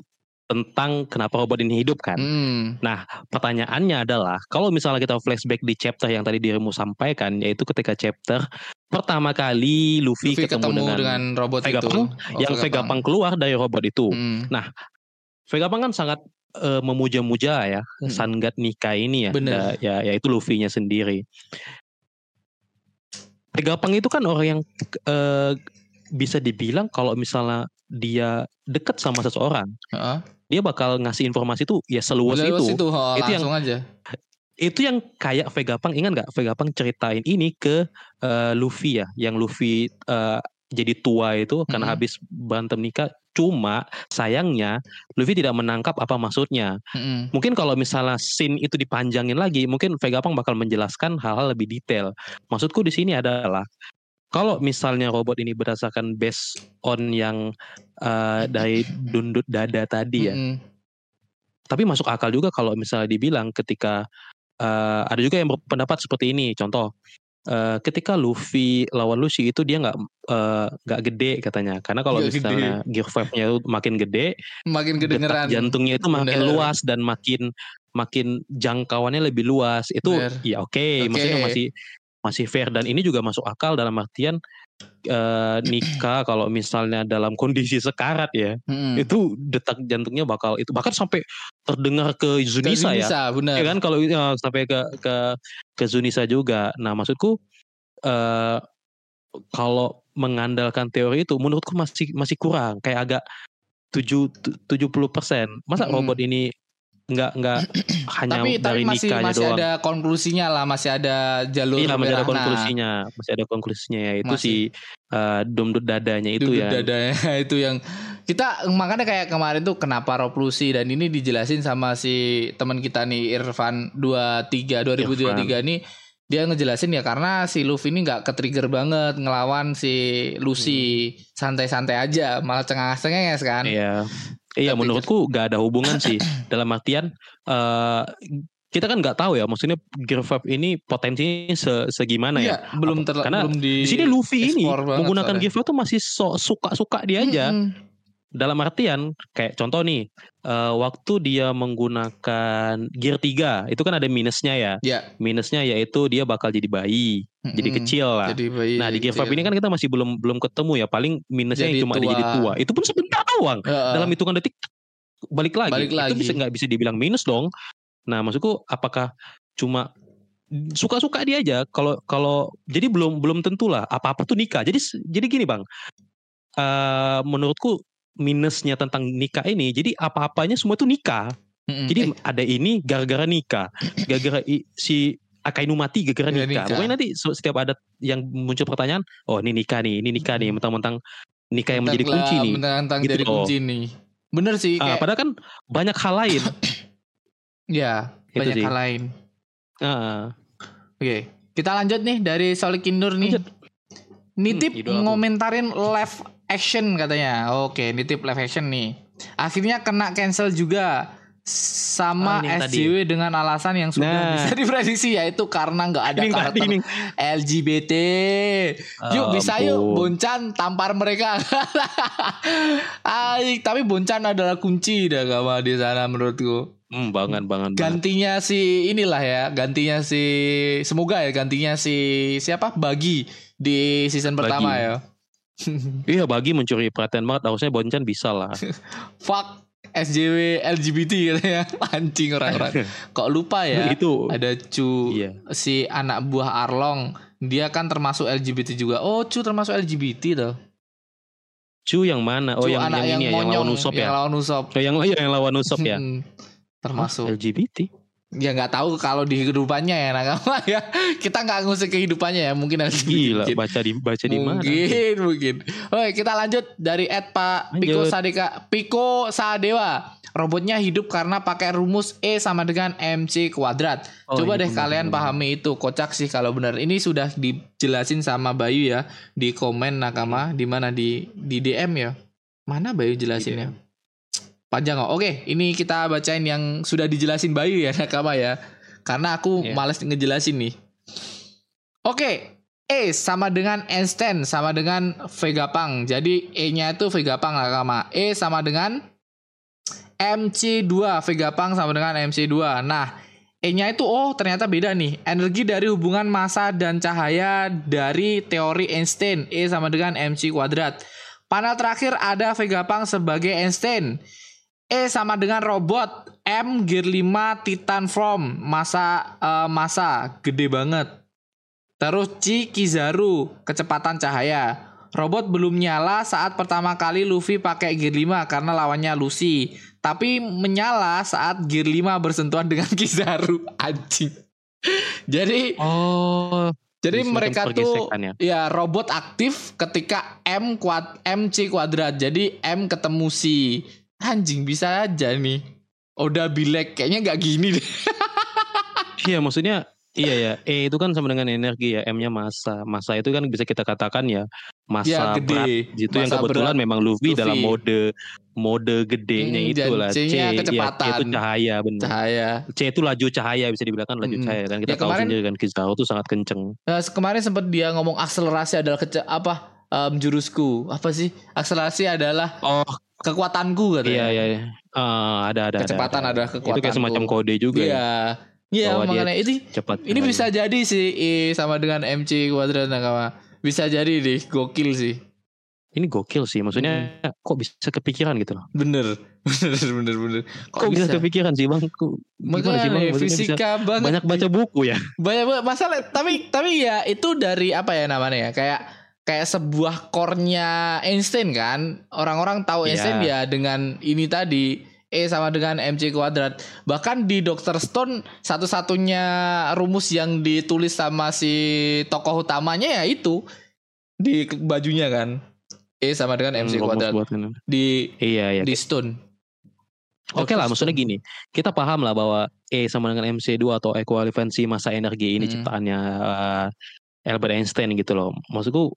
tentang kenapa robot ini hidup kan. Hmm. Nah, pertanyaannya adalah kalau misalnya kita flashback di chapter yang tadi dirimu sampaikan yaitu ketika chapter pertama kali Luffy, Luffy ketemu, ketemu dengan, dengan robot Vegapunk, itu. Oh, yang Vegapunk keluar dari robot itu. Hmm. Nah, Vegapunk kan sangat uh, memuja-muja ya hmm. Sun God Nika ini ya. Bener. Ya, ya yaitu Luffy-nya sendiri. Vegapunk itu kan orang yang uh, bisa dibilang kalau misalnya dia dekat sama seseorang, uh -huh dia bakal ngasih informasi tuh ya seluas itu. itu, oh, itu yang aja. Itu yang kayak Vegapunk ingat nggak? Vegapunk ceritain ini ke uh, Luffy ya, yang Luffy uh, jadi tua itu karena mm -hmm. habis berantem nikah. Cuma sayangnya Luffy tidak menangkap apa maksudnya. Mm -hmm. Mungkin kalau misalnya scene itu dipanjangin lagi, mungkin Vegapunk bakal menjelaskan hal-hal lebih detail. Maksudku di sini adalah kalau misalnya robot ini berdasarkan based on yang uh, dari dundut dada tadi ya. Mm -hmm. Tapi masuk akal juga kalau misalnya dibilang ketika uh, ada juga yang berpendapat seperti ini. Contoh, uh, ketika Luffy lawan Lucy itu dia nggak nggak uh, gede katanya. Karena kalau misalnya gede. gear five-nya itu makin gede, makin kedengeran jantungnya itu makin Bener. luas dan makin makin jangkauannya lebih luas. Itu Bener. ya oke, okay. okay. maksudnya masih masih fair dan ini juga masuk akal dalam artian uh, nikah kalau misalnya dalam kondisi sekarat ya hmm. itu detak jantungnya bakal itu bahkan sampai terdengar ke Zunisa, ke Zunisa ya bener. ya kan kalau ya, sampai ke ke ke Zunisa juga nah maksudku eh kalau mengandalkan teori itu menurutku masih masih kurang kayak agak tujuh tujuh puluh persen masa Mm-mm. robot ini nggak nggak hanya tapi tapi dari masih nikahnya masih doang. ada konklusinya lah masih ada jalur iya masih ada konklusinya masih ada konklusinya ya. Itu Masih. si eh, domdut dadanya itu ya. dadanya itu yang kita makanya kayak kemarin tuh kenapa Roplusi dan ini dijelasin sama si teman kita nih Irfan 23 2023 nih dia ngejelasin ya karena si Luffy ini nggak ke-trigger banget ngelawan si Lucy santai-santai aja malah cengenges-cengenges kan. Iya, iya Tapi- menurutku gak ada hubungan sih dalam artian eh kita kan nggak tahu ya, maksudnya Gear 5 ini potensinya se segimana ya. Iya, belum ter Karena belum di Di sini Luffy ini menggunakan soalnya. Gear 5 tuh masih so, suka-suka dia aja. Mm-mm. Dalam artian kayak contoh nih, eh, waktu dia menggunakan Gear 3 itu kan ada minusnya ya. Ya, Minusnya yaitu dia bakal jadi bayi, jadi mm-mm. kecil lah. Jadi bayi. Nah di Gear 5 kecil. ini kan kita masih belum belum ketemu ya. Paling minusnya Jadi cuma dia jadi tua. tua. Itu pun sebentar doang Heeh. dalam hitungan detik balik lagi. Balik Itu lagi. bisa nggak bisa dibilang minus dong. Nah, maksudku apakah cuma suka-suka dia aja kalau kalau jadi belum belum tentulah apa-apa tuh nikah. Jadi jadi gini, Bang. eh menurutku minusnya tentang nikah ini jadi apa-apanya semua tuh nikah. Mm-mm. Jadi Eh, ada ini gara-gara nikah. Gara-gara i- si Akainu mati gara-gara nikah. nikah. Pokoknya nanti setiap ada yang muncul pertanyaan, oh ini nikah nih, ini nikah nih, mentang-mentang nikah yang menjadi kunci nih. Mentang-mentang Gitu jadi loh. kunci nih. Bener sih Ah, kayak padahal kan banyak hal lain. ya Itu banyak sih. hal lain. Ah, Oke, kita lanjut nih dari Solid Kindur nih. Lanjut. Nitip Hmm, ngomentarin live action katanya. Oke, nitip live action nih. Akhirnya kena cancel juga sama Oh, ini yang tadi. SJW dengan alasan yang sudah Nah. bisa diprediksi yaitu karena nggak ada ini karakter nih. LGBT. Yuk bisa yuk. Boncan tampar mereka. Ay, tapi Boncan adalah kunci dah kamu di sana menurutku. Hmm, banget banget. banget. Gantinya si inilah ya, gantinya si semoga ya gantinya si siapa? Bagi di season Bagi. pertama ya. Iya bagi mencuri perhatian banget. Harusnya Boncan bisa lah. Fuck SJW LGBT katanya. Anjing orang-orang. Kok lupa ya? Itu. Ada Cu Iya. si anak buah Arlong. Dia kan termasuk LGBT juga. Oh, Cu termasuk LGBT tuh. Cu yang mana? Oh Cu yang anak yang, ini ya, yang lawan Usop yang ya. lawan Usop. Oh, yang iya, yang lawan Usop ya. Hmm, termasuk. LGBT. Ya nggak tahu kalau di kehidupannya ya nakama ya. Kita nggak ngusik kehidupannya ya. Mungkin LGBT. Gila, mungkin. baca di baca di mana? mungkin mungkin oke kita lanjut dari Ed Pak Piko. Sadeka Piko Sadewa robotnya hidup karena pakai rumus E sama dengan MC kuadrat Oh, coba iya, deh benar, kalian benar. pahami itu kocak sih kalau benar ini sudah dijelasin sama Bayu ya di komen nakama di mana di di DM ya mana Bayu jelasinnya panjang kok oke ini kita bacain yang sudah dijelasin Bayu ya nakama ya karena aku Iya. males ngejelasin nih Oke, E sama dengan Einstein sama dengan Vegapunk. Jadi E-nya itu Vegapunk lah sama. E sama dengan MC2. Vegapunk sama dengan MC2. Nah, E-nya itu oh ternyata beda nih. Energi dari hubungan massa dan cahaya dari teori Einstein. E sama dengan MC kuadrat. Panel terakhir ada Vegapunk sebagai Einstein. E sama dengan robot. M Gear 5 Titan Form. Masa eh, masa gede banget. Terus Chi Kizaru, kecepatan cahaya. Robot belum nyala saat pertama kali Luffy pakai Gear 5 karena lawannya Lucy. Tapi menyala saat Gear 5 bersentuhan dengan Kizaru. Anjing. Jadi Oh, jadi mereka tuh ya. ya robot aktif ketika M kuad MC kuadrat. Jadi M ketemu si anjing bisa aja nih. Oda Bilek kayaknya nggak gini deh. Iya maksudnya iya ya E itu kan sama dengan energi ya M-nya massa massa itu kan bisa kita katakan ya massa Ya, gede. berat itu yang kebetulan berat. memang Luffy, Luffy. dalam mode mode gedenya Hmm, itulah C, C-nya ya, kecepatan. C itu cahaya benar Cahaya. C itu laju cahaya bisa dibilang kan laju Mm. cahaya kan kita Ya, tahu kemarin- sendiri kan Kizaru tuh sangat kenceng Nah, kemarin sempat dia ngomong akselerasi adalah kece apa em, jurusku. Apa sih? Akselerasi adalah oh kekuatanku katanya. iya iya iya. Ah, ada ada Kecepatan ada, adalah itu kekuatanku. kayak semacam kode juga ya Iya. Iya, Bahwa dia makanya ini cepat ini bisa jadi sih sama dengan MC kuadrat nakama. Bisa jadi deh, gokil sih. ini gokil sih. Maksudnya kok bisa kepikiran gitu loh. Bener, bener, bener, bener. Kok, bisa? kepikiran sih bang? Kok, gimana sih bang? Makanya Maksudnya bisa fisika banget. banyak baca buku ya. banyak banget masalah tapi tapi ya itu dari apa ya namanya ya kayak kayak sebuah core-nya Einstein kan orang-orang tahu Iya. Einstein ya dengan ini tadi E sama dengan mc kuadrat bahkan di Dr. Stone satu-satunya rumus yang ditulis sama si tokoh utamanya ya itu di bajunya kan E sama dengan mc Hmm, kuadrat di Iya iya. di Stone Oke lah, Dr. maksudnya gini, kita paham lah bahwa E sama dengan MC2 atau ekuivalensi massa energi ini Hmm. ciptaannya eh, Albert Einstein gitu loh. Maksudku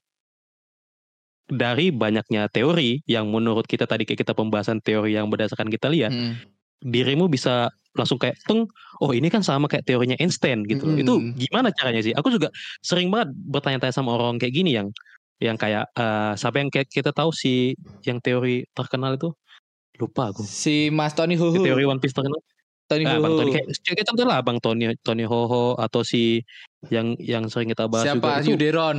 dari banyaknya teori yang menurut kita tadi kayak kita pembahasan teori yang berdasarkan kita lihat, Hmm. dirimu bisa langsung kayak teng, oh ini kan sama kayak teorinya Einstein gitu loh. Mm. Itu gimana caranya sih? Aku juga sering banget bertanya-tanya sama orang kayak gini yang yang kayak eh, siapa yang kayak kita tahu si yang teori terkenal itu lupa aku. si Mas Tony Huhu Teori One Piece terkenal. Tony Ah, Bang Tony kayak, kayak contoh lah Bang Tony Tony Hoho atau si yang yang sering kita bahas Siapa? juga Yuderon.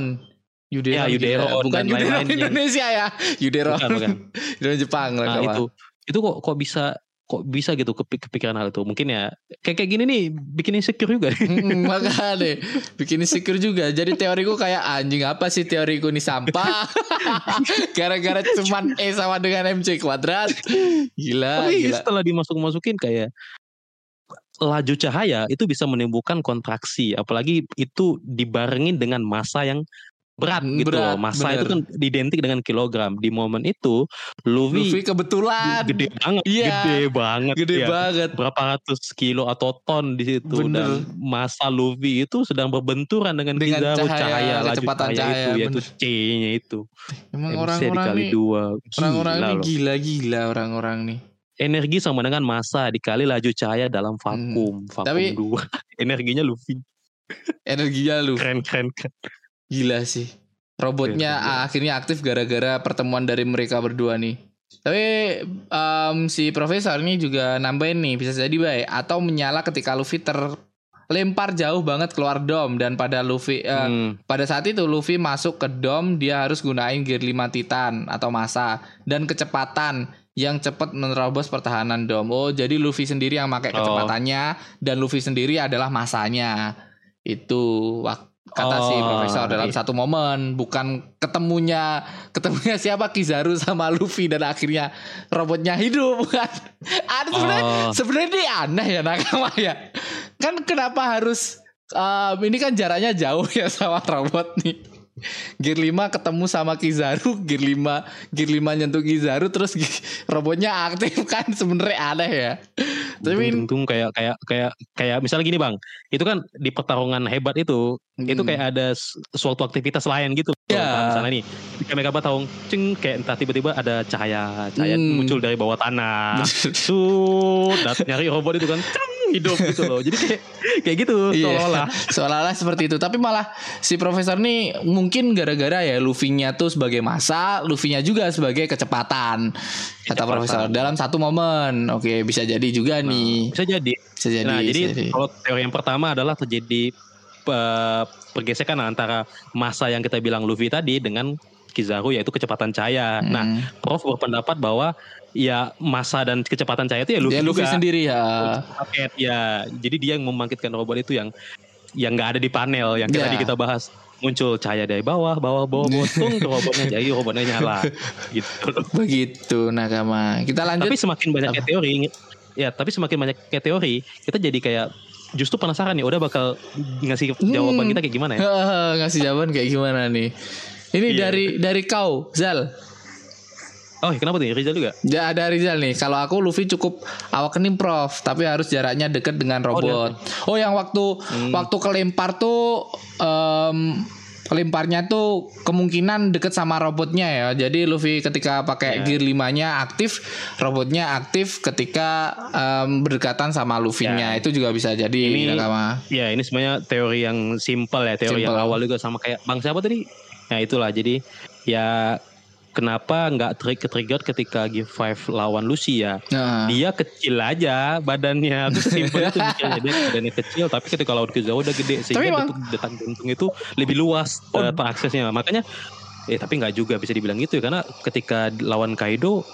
Yuderon. Ya, gila. Yuderon Bukan dan Yuderon lain-lain yang- Indonesia ya. Yuderon. Bukan, bukan. Yuderon Jepang lah nah, itu itu kok kok bisa kok bisa gitu kepi- kepikiran hal itu mungkin ya kayak kayak gini nih bikin insecure juga Mm, Makanya bikin insecure juga. Jadi teoriku kayak anjing apa sih teoriku nih sampah. Gara-gara cuman E sama dengan MC kuadrat. Gila, tapi gila. setelah dimasuk masukin kayak laju cahaya itu bisa menimbulkan kontraksi apalagi itu dibarengin dengan massa yang berat Hmm, gitu berat, loh massa bener. itu kan identik dengan kilogram di momen itu Luffy, Luffy kebetulan gede banget Iya, gede banget gede ya. banget. berapa ratus kilo atau ton di situ Bener. dan massa Luffy itu sedang berbenturan dengan, Dengan Kizaru cahaya, cahaya, kecepatan cahaya, cahaya, itu yaitu bener. C-nya itu Emang orang-orang dikali nih dua orang-orang ini gila-gila orang-orang nih. energi sama dengan massa dikali laju cahaya dalam vakum vakum Hmm. Tapi- dua energinya Luffy Energinya lu keren keren keren gila sih. Robotnya keren. akhirnya aktif gara-gara pertemuan dari mereka berdua nih. Tapi em, si profesor ini juga nambahin nih bisa jadi baik atau menyala ketika Luffy terlempar jauh banget keluar dom dan pada Luffy eh, Hmm. pada saat itu Luffy masuk ke dom dia harus gunain gear 5 Titan atau massa dan kecepatan yang cepat menerobos pertahanan dom. Oh, jadi Luffy sendiri yang pakai Oh. kecepatannya dan Luffy sendiri adalah masanya. Itu wak- kata si Oh, profesor dalam satu momen bukan ketemunya ketemunya siapa Kizaru sama Luffy dan akhirnya robotnya hidup bukan. Ada sebenarnya Oh. sebenarnya ini aneh ya nakama ya. Kan kenapa harus um, ini kan jaraknya jauh ya sama robot nih. Gear 5 ketemu sama Kizaru, Gear 5 Gear 5 nyentuh Kizaru terus robotnya aktif kan sebenarnya aneh ya. Tapi Tung, tung, kayak kayak kayak kayak misalnya gini bang itu kan di pertarungan hebat itu itu Hmm. kayak ada suatu aktivitas lain gitu Ya. Misalnya nih ketika mereka tahu ceng kayak entah tiba-tiba ada cahaya cahaya Hmm. muncul dari bawah tanah sud dat- nyari robot itu kan ceng, hidup gitu loh jadi kayak kayak gitu Iya. seolah-olah Seolah-olah seperti itu. Tapi malah si profesor nih mungkin gara-gara ya Luffy-nya tuh sebagai masa, Luffy-nya juga sebagai kecepatan. Kata Kecepatan. profesor dalam satu momen. Oke, bisa jadi juga nih. bisa jadi Bisa jadi. nah bisa jadi jadi. kalau teori yang pertama adalah terjadi eh, pergesekan antara masa yang kita bilang Luffy tadi dengan Kizaru yaitu kecepatan cahaya. Nah, Hmm. Prof berpendapat bahwa ya masa dan kecepatan cahaya itu ya Luffy, Dia Luffy juga. sendiri ya. Paket ya. Jadi dia yang membangkitkan robot itu yang yang nggak ada di panel yang kayak Ya. tadi kita bahas muncul cahaya dari bawah, bawah, bawah, tung ke robotnya jadi robotnya nyala gitu. Begitu nakama. Kita lanjut. Tapi semakin banyaknya teori, ya tapi semakin banyaknya teori, kita jadi kayak justru penasaran nih, udah bakal ngasih jawaban Hmm. kita kayak gimana ya? ngasih jawaban kayak gimana nih? Ini Iya. dari dari kau, Zal. Oh, kenapa nih Rizal juga? Ya ada Rizal nih. Kalau aku Luffy cukup awak prof, tapi harus jaraknya deket dengan robot. Oh, yang waktu Hmm. waktu kelempar tuh em, kelemparnya tuh kemungkinan deket sama robotnya ya. Jadi Luffy ketika pakai Ya. gear 5-nya aktif, robotnya aktif ketika em, berdekatan sama Luffy-nya. Ya. Itu juga bisa jadi Ini- nakama. Ya ini sebenarnya teori yang simpel ya teori yang Simple. awal juga sama kayak bang siapa tadi? Nah itulah jadi ya kenapa nggak trik trigger ketika Give Five lawan Lucy ya? Nah, Dia kecil aja badannya tuh simpel itu mikirnya dia badannya kecil tapi ketika lawan Kizaru udah gede sehingga detak, detak jantung itu lebih luas Oh. eh, aksesnya makanya Eh tapi nggak juga bisa dibilang gitu ya karena ketika lawan Kaido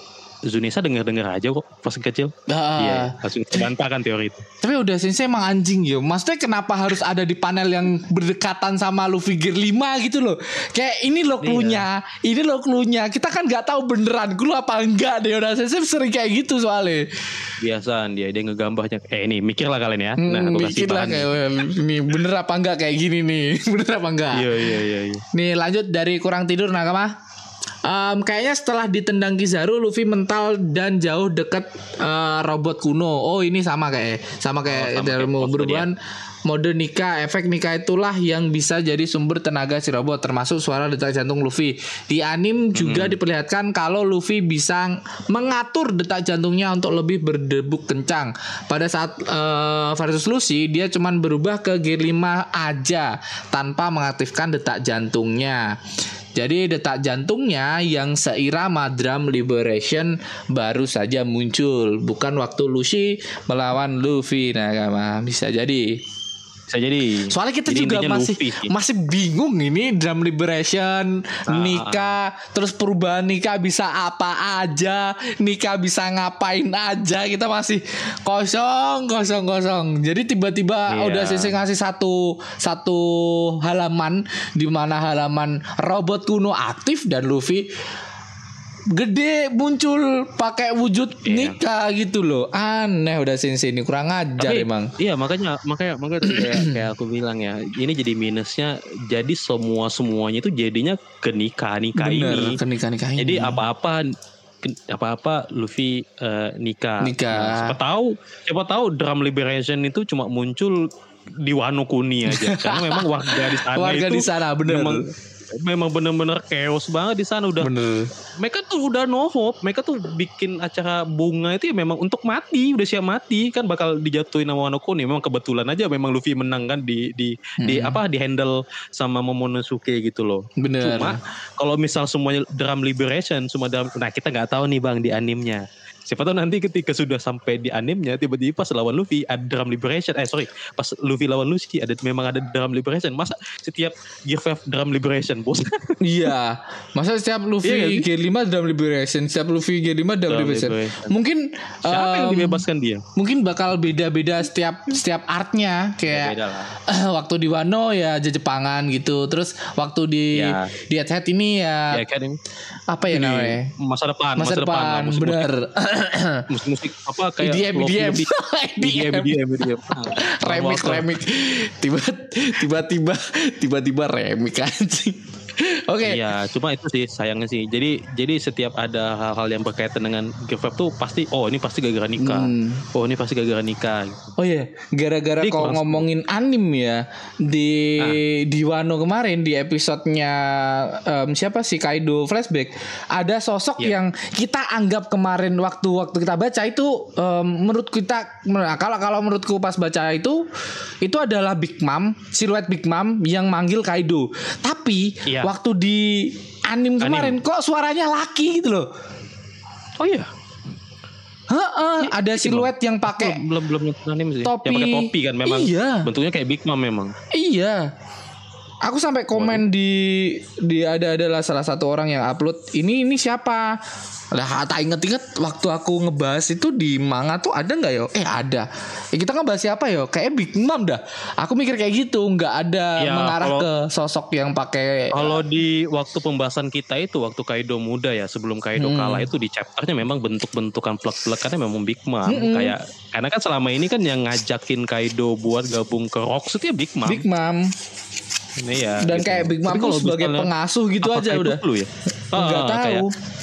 Zunisa denger-denger aja kok pas kecil. Ah. Iya, langsung terbantah kan teori itu. Tapi udah sensei emang anjing ya. Maksudnya kenapa harus ada di panel yang berdekatan sama Luffy Gear 5 gitu loh. Kayak ini loh cluenya. Ini loh cluenya. Kita kan nggak tahu beneran clue apa enggak deh. Udah sensei sering kayak gitu soalnya. Biasaan dia dia ngegambarnya. Eh ini mikir lah kalian ya. Hmm, Nah, aku kasih mikir lah bahan. kayak "Well, ini bener apa enggak kayak gini nih. bener apa enggak? Iya iya iya. iya. Nih lanjut dari kurang tidur nakama. Em, kayaknya setelah ditendang Kizaru, Luffy mental dan jauh deket eh, robot kuno. Oh ini sama kayak, sama kayak Oh, sama waktu perubahan mode Nika. Efek Nika itulah yang bisa jadi sumber tenaga si robot, termasuk suara detak jantung Luffy. Di anim juga diperlihatkan kalau Luffy bisa mengatur detak jantungnya untuk lebih berdebuk kencang. Pada saat eh, versus Lucy, dia cuman berubah ke gear 5 aja tanpa mengaktifkan detak jantungnya. Jadi detak jantungnya yang seirama drum liberation baru saja muncul, bukan waktu Lucy melawan Luffy. Nah, bisa jadi. Bisa jadi. Soalnya kita Jadi juga masih Luffy sih. masih bingung ini drum liberation, Ah. Nika, terus perubahan Nika bisa apa aja, Nika bisa ngapain aja, kita masih kosong, kosong, kosong. Jadi tiba-tiba Iya. udah sisi ngasih satu satu halaman di mana halaman robot kuno aktif dan Luffy gede muncul pakai wujud Iya. Nika gitu loh. Aneh udah sensei ini kurang ajar Tapi, emang. Iya makanya makanya makanya tuh kayak, kayak aku bilang ya ini jadi minusnya jadi semua semuanya itu jadinya ke nikah nikah ini. ke nikah-nikah Jadi ini. apa-apa apa-apa Luffy eh, nikah. Nikah. Nah, siapa tahu siapa tahu drum liberation itu cuma muncul di Wano Kuni aja karena memang warga di sana Warga itu di sana, bener. memang memang bener-bener chaos banget di sana udah Bener. mereka tuh udah no hope. Mereka tuh bikin acara bunga itu ya memang untuk mati udah siap mati. Kan bakal dijatuhin sama Wano Kuni memang kebetulan aja memang Luffy menang kan di di di apa di handle sama Momonosuke gitu loh. Bener. cuma kalau misal semuanya drum liberation semua drum nah kita nggak tahu nih bang di animnya siapa tahu nanti ketika sudah sampai di animnya tiba-tiba pas lawan Luffy ada drum liberation. Eh sorry. Pas Luffy lawan Lucy ada memang ada drum liberation. Masa setiap Gear 5 drum liberation bos? Iya, masa setiap Iya Luffy nggak G5 drum liberation, setiap Luffy G5 drum Drum liberation. liberation. Mungkin siapa yang em, dibebaskan dia? mungkin bakal beda-beda setiap setiap artnya. Kayak beda lah. waktu di Wano ya Jepangan gitu. Terus waktu di Ya. di Head ini ya ya kan apa ya namanya? masa depan Masa, depan, lah, musik, bener. musik, musik apa kayak EDM, EDM. EDM EDM EDM remix remix tiba tiba tiba tiba tiba remix anjing oke Iya, cuma itu sih sayangnya sih. Jadi jadi setiap ada hal-hal yang berkaitan dengan 5 tuh pasti oh ini pasti gara-gara nikah. Hmm. Oh ini pasti gara-gara nikah. Oh iya, gara-gara Jadi kalau kurang- ngomongin anim ya di Ah. di Wano kemarin di episodenya em, siapa sih Kaido flashback ada sosok Iya. yang kita anggap kemarin waktu-waktu kita baca itu em, menurut kita nah, kalau kalau menurutku pas baca itu itu adalah Big Mom siluet Big Mom yang manggil Kaido tapi Iya. waktu di anim kemarin kok suaranya laki gitu loh. Oh iya. Heeh, ada siluet yang pakai Belum belum belum anime sih. Topi. Yang pakai topi kan memang. Iya. Bentuknya kayak Big Mom memang. Iya. Aku sampai komen di di ada adalah salah satu orang yang upload ini ini siapa? Lah tak inget-inget waktu aku ngebahas itu di manga tuh ada nggak yo? Eh ada. Ya, kita ngebahas siapa yo? Kayak Big Mom dah. Aku mikir kayak gitu, nggak ada Ya, mengarah kalau- ke sosok yang pakai Kalau di waktu pembahasan kita itu waktu Kaido muda ya sebelum Kaido Hmm. kalah itu di chapternya memang bentuk-bentukan plek-plekannya memang Big Mom kayak karena kan selama ini kan yang ngajakin Kaido buat gabung ke Rox itu ya Big Mom. Big Mom. Ini ya, Dan gitu. kayak Big Mom kalau sebagai misalnya- pengasuh gitu apa aja Kaido udah. Dulu ya? Nggak Ah, tahu. kayak,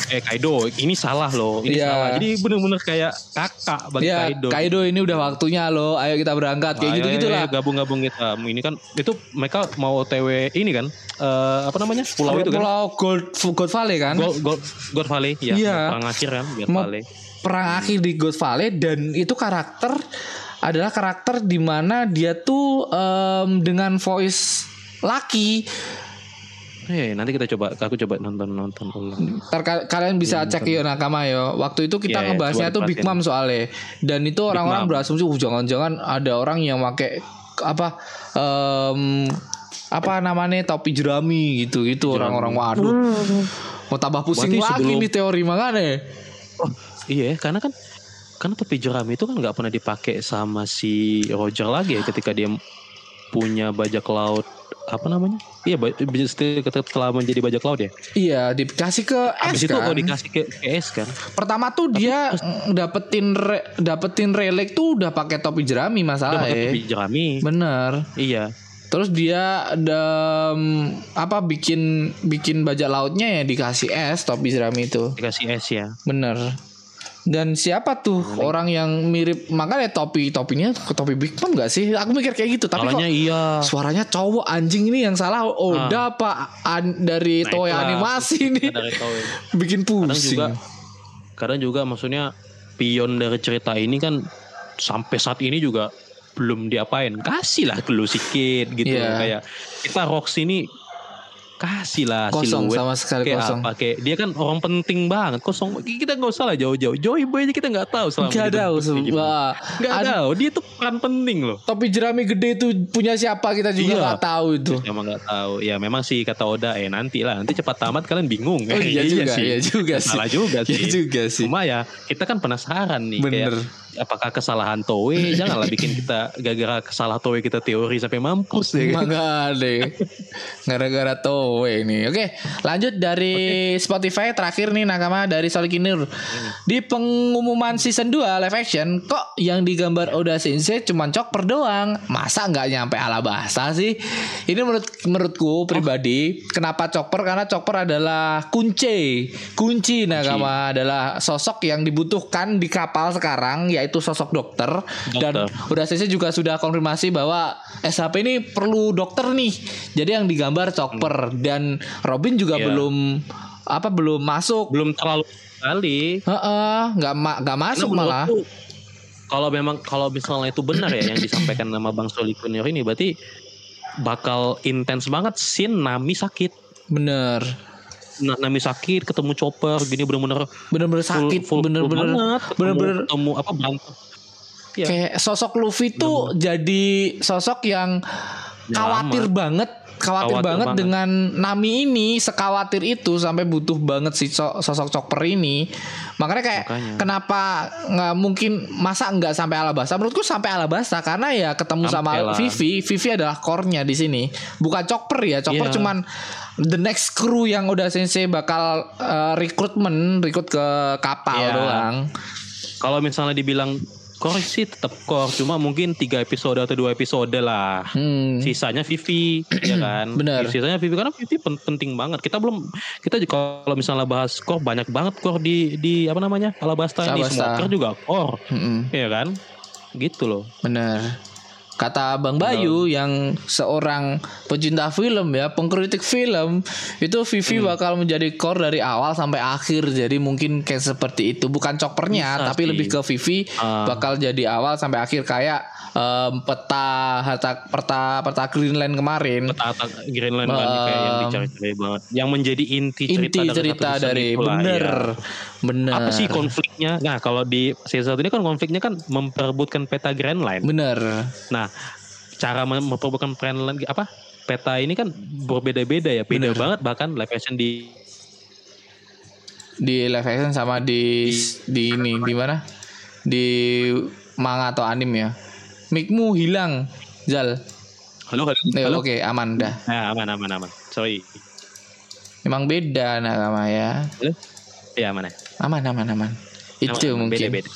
eh Kaido ini salah loh, ini Iya. salah. Jadi bener-bener kayak kakak bagi Ya, Kaido. Kaido ini udah waktunya loh. Ayo kita berangkat kayak Ayo, gitu-gitu ayo, lah. ayo, Gabung-gabung kita. Ini kan itu mereka mau OTW ini kan eh, apa namanya pulau itu kan? Pulau Gold Gold Valley kan? Gold, Gold, God Valley ya. Iya. Perang akhir kan God Mau- Valley. perang akhir di Ghost Valley dan itu karakter adalah karakter di mana dia tuh em, dengan voice laki. Eh, nanti kita coba aku coba nonton nonton ulang. Ntar ka- kalian bisa cek yo nakama yo. Waktu itu kita Iya, iya, ngebahasnya coba tuh Big. Mom soalnya. Dan itu orang-orang berasumsi "Uh, jangan-jangan ada orang yang pakai apa em, apa namanya topi jerami gitu gitu orang-orang waduh mau tambah pusing Berarti lagi sebelum- nih teori makanya Oh, iya, karena kan karena topi jerami itu kan nggak pernah dipakai sama si Roger lagi ya ketika dia punya bajak laut apa namanya? Iya, setelah setelah menjadi bajak laut ya. iya dikasih ke Habis S itu kan kok dikasih ke, ke S kan? pertama tuh dia mm, dapetin re- dapetin relic tuh udah pakai topi jerami masalah pakai ya topi jerami. bener Iya. Terus dia ada mm, apa bikin bikin bajak lautnya ya dikasih es topi jerami itu. Dikasih S ya. Bener. Dan siapa tuh orang yang mirip makanya topi topinya ke topi Big Mom gak sih? Aku mikir kayak gitu tapi kok iya. suaranya cowok anjing ini yang salah Oda apa an- dari Nah, itulah. animasi nih Dari Toei. bikin Kadang pusing. juga kadang juga maksudnya pion dari cerita ini kan sampai saat ini juga belum diapain kasih lah dulu sedikit gitu loh. kayak kita Rox ini kasih lah Kosong siluet sama sekali kayak kosong. apa kayak dia kan orang penting banget kosong kita nggak usah lah jauh-jauh Joey Boy aja kita nggak tahu selama Gak dia tahu semua. nggak tahu dia tuh peran penting loh Topi jerami gede itu punya siapa kita juga Iya. nggak tahu itu. emang nggak tahu ya memang sih kata Oda eh nanti lah nanti cepat tamat kalian bingung Oh iya juga, sih iya juga sih. salah juga Iya sih juga sih. Cuma ya kita kan penasaran nih Bener. kayak apakah kesalahan Toei janganlah bikin kita gara-gara kesalahan Toei kita teori sampai mampus ya kan. Deh. Gara-gara Toei ini. Oke, lanjut dari Spotify terakhir nih nakama dari Solikinur. Di pengumuman season 2 live action kok yang digambar Oda Sensei cuma chopper doang. Masa nggak nyampe Alabasta sih? Ini menurut menurutku pribadi kenapa chopper karena chopper adalah kunci. Kunci nakama adalah sosok yang dibutuhkan di kapal sekarang yaitu sosok dokter, dan Dokter. udah CC juga sudah konfirmasi bahwa SHP ini perlu dokter nih. Jadi yang digambar Chopper dan Robin juga Iya. belum apa belum masuk. belum terlalu kali Heeh, nggak ma- nggak masuk malah. kalau memang kalau misalnya itu benar ya yang disampaikan nama Bang Soli Junior ini berarti bakal intens banget scene Nami sakit Bener. Nah, Nami sakit ketemu Chopper gini bener-bener Bener-bener sakit, bener-bener bener-bener ketemu apa berantem Iya. kayak sosok Luffy tuh jadi sosok yang khawatir banget khawatir, Khawatir banget, banget. dengan Nami ini sekhawatir itu sampai butuh banget si so- sosok Chopper ini makanya kayak Makanya. kenapa nggak mungkin masa nggak sampai Alabasta menurutku sampai Alabasta karena ya ketemu Sampai sama. Vivi Vivi adalah core-nya di sini bukan Chopper ya Chopper Iya. cuman the next crew yang udah sensei bakal uh, rekrutmen rekrut ke kapal Iya. doang kalau misalnya dibilang core sih tetap core cuma mungkin tiga episode atau dua episode lah hmm. sisanya Vivi ya kan Bener. sisanya Vivi karena Vivi pen- penting banget kita belum kita juga kalau misalnya bahas core banyak banget core di di apa namanya Alabasta ini Alabasta. semua core juga core Mm-mm. ya kan gitu loh Bener. Kata Bang Bayu yang seorang pecinta film ya, pengkritik film, itu Vivi Hmm. bakal menjadi core dari awal sampai akhir. Jadi mungkin kayak seperti itu, bukan choppernya, Bisa tapi sih. lebih ke Vivi Ah. bakal jadi awal sampai akhir kayak em, peta harta peta peta Greenland kemarin. peta Greenland kan Um, kayak yang dicari-cari banget yang menjadi inti cerita Inti dari cerita satu season dari bener, ya. Bener, apa sih konfliknya nah kalau di season satu ini kan konfliknya kan memperebutkan peta Greenland bener, Nah, cara mem- memperebutkan Greenland apa? Peta ini kan berbeda-beda ya, beda Bener. banget bahkan live action di di live action sama di di ini di mana di manga atau anime ya mikmu hilang Zal Halo, halo. Eh, halo. oke aman dah Nah, aman aman aman. Sorry. emang beda nakama ya Halo. Ya, mana? Aman aman aman. Itu Aman, mungkin. Beda-beda.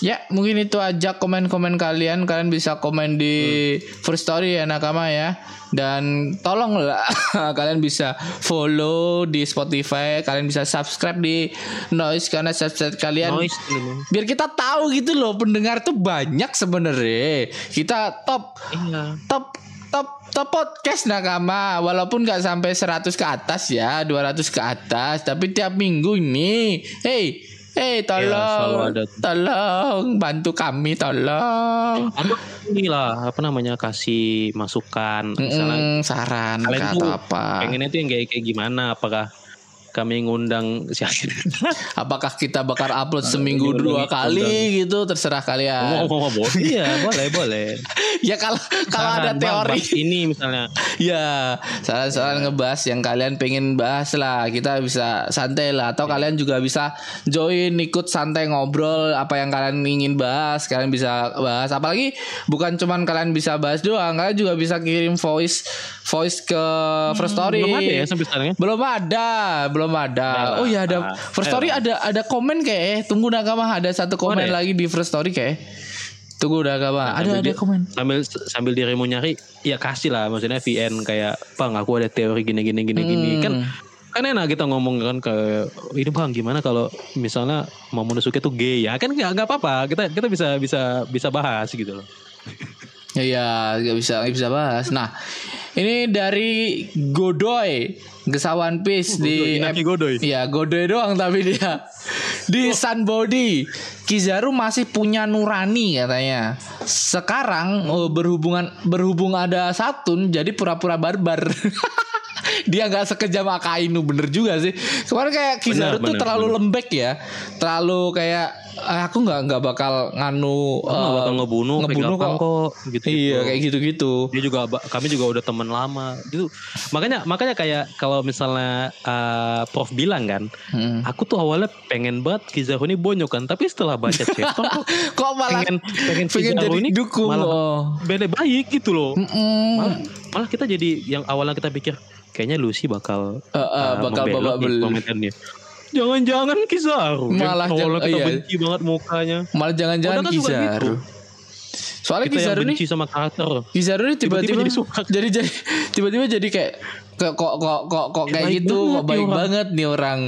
ya mungkin itu aja komen-komen kalian. Kalian bisa komen di first story ya nakama ya. Dan tolonglah kalian bisa follow di Spotify. Kalian bisa subscribe di Noise karena subscribe kalian Noise biar kita tahu gitu loh pendengar tuh banyak sebenarnya. Kita top Iya. top top top podcast nakama walaupun nggak sampai 100 ke atas ya 200 ke atas tapi tiap minggu ini. Hey hey Iya, selalu tolong ada. tolong bantu kami tolong. Atau inilah apa namanya kasih masukan misalnya Mm-mm, saran kalian atau apa. pengennya tuh yang kayak kayak gimana? Apakah kami ngundang siapa? Apakah kita bakal upload seminggu dua kali gitu terserah kalian. Ngomong ngomong Iya, boleh, boleh. ya kalau kalau ada Bang, teori bahas ini misalnya. Ya, saran-saran ngebahas yang kalian pengen bahas lah. Kita bisa santai lah. Atau kalian juga bisa join, ikut santai ngobrol apa yang kalian ingin bahas. Kalian bisa bahas. Apalagi bukan cuman kalian bisa bahas doang. Kalian juga bisa kirim voice voice ke First Story. belum ada ya sampai sekarang ya? Belum ada, belum ada. Ayolah. Oh iya ada Ah, First Story ada ada komen kayak eh. Tunggu nakama ada satu komen ada lagi di First Story kayak. Tunggu nakama. ada sambil ada dia- komen. Sambil sambil dirimu nyari, ya kasih lah maksudnya VN kayak, "Bang, aku ada teori gini gini gini gini." Hmm. Kan kan enak kita ngomong kan ke ini bang gimana kalau misalnya mau Momonosuke tuh gay ya kan nggak nggak apa-apa kita kita bisa bisa bisa bahas gitu loh Ya, ya nggak bisa nggak bisa bahas. Nah, ini dari Godoy Gesawan Peace di Godoy, Inaki Godoy. Ya Godoy doang tapi dia di Sunbody. Kizaru masih punya nurani katanya. Sekarang oh, berhubungan berhubung ada Satun jadi pura-pura barbar. dia nggak sekejam Akainu bener juga sih. Kemarin kayak Kizaru Benar, tuh benar, terlalu lembek ya, terlalu kayak "Ah, aku nggak nggak bakal nganu nggak eh, bakal ngebunuh, ngebunuh kayak gampang kok gitu Iya kayak gitu-gitu. dia juga kami juga udah temen lama gitu makanya makanya kayak kalau misalnya uh, Prof bilang kan Hmm. aku tuh awalnya pengen banget Kizaru ini bonyok kan tapi setelah baca chapter kok Kok malah pengen pengen pengen Kizaru jadi ini dukung malah oh. beda baik gitu loh Mm-mm. malah, malah kita jadi yang awalnya kita pikir kayaknya Lucy bakal eh, uh, bakal babak nih komentarnya jangan-jangan Kizaru Malah jangan- kita iya. benci banget mukanya Malah jangan-jangan kan juga Kizaru. gitu. Soalnya kita Kizaru nih sama karakter Kizaru nih tiba-tiba jadi suka. jadi jadi tiba-tiba jadi kayak kok kok kok kok, kok kayak gitu kok baik banget nih orang.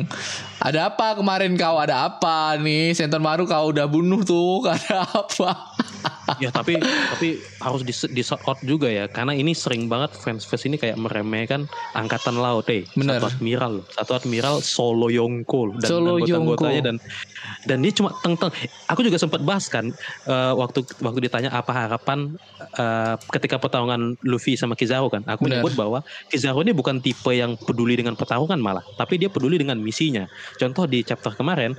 Ada apa kemarin kau ada apa nih Senton Maru kau udah bunuh tuh ada apa? ya tapi tapi harus di, di sort out juga ya karena ini sering banget fans fans ini kayak meremehkan angkatan laut eh Bener. satu admiral loh. satu admiral Solo Yonko dan Solo anggota dan dan dia cuma teng teng aku juga sempat bahas kan eh, waktu waktu ditanya apa harapan eh, ketika pertarungan Luffy sama Kizaru kan aku Bener. menyebut bahwa Kizaru ini bukan tipe yang peduli dengan pertarungan malah tapi dia peduli dengan misinya contoh di chapter kemarin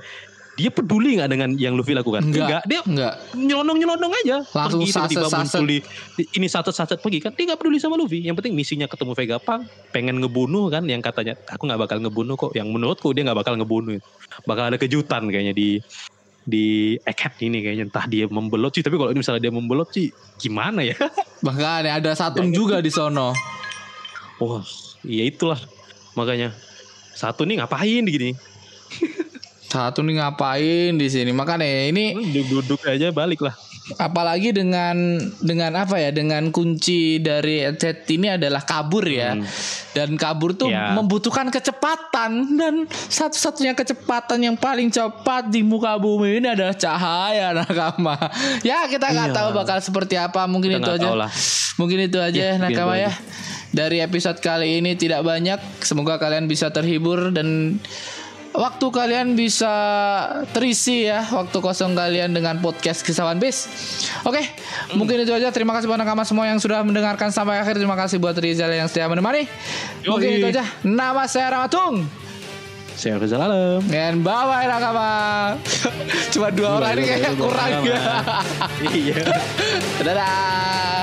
dia peduli nggak dengan yang Luffy lakukan? Enggak. dia Enggak. nyelonong nyelonong aja. Langsung pergi tiba-tiba muncul di, ini satu saset pergi kan. Dia nggak peduli sama Luffy. Yang penting misinya ketemu Vegapunk pengen ngebunuh kan. Yang katanya aku nggak bakal ngebunuh kok. Yang menurutku dia nggak bakal ngebunuh bakal ada kejutan kayaknya di di Egghead ini kayaknya. Entah dia membelot sih tapi kalau misalnya dia membelot sih gimana ya? Bahkan ada Satun juga di sono. wah iya itulah. Makanya satu nih ngapain gini Satu nih ngapain di sini? Makanya ini duduk aja balik lah apalagi dengan dengan apa ya dengan kunci dari headset ini adalah kabur ya Hmm. dan kabur tuh Ya. membutuhkan kecepatan dan satu-satunya kecepatan yang paling cepat di muka bumi ini adalah cahaya nakama ya kita nggak Iya. tahu bakal seperti apa mungkin Kita itu aja lah. mungkin itu aja Ya, mungkin nakama ya dari episode kali ini tidak banyak semoga kalian bisa terhibur dan waktu kalian bisa terisi ya waktu kosong kalian dengan podcast kisahwan bis oke mungkin itu aja terima kasih buat nakama semua yang sudah mendengarkan sampai akhir terima kasih buat Rizal yang setia menemani mungkin Yoi. itu aja nama saya Ramatung saya Rizal Alam dan bye bye nakama cuma dua orang ini kayaknya kurang ya iya dadah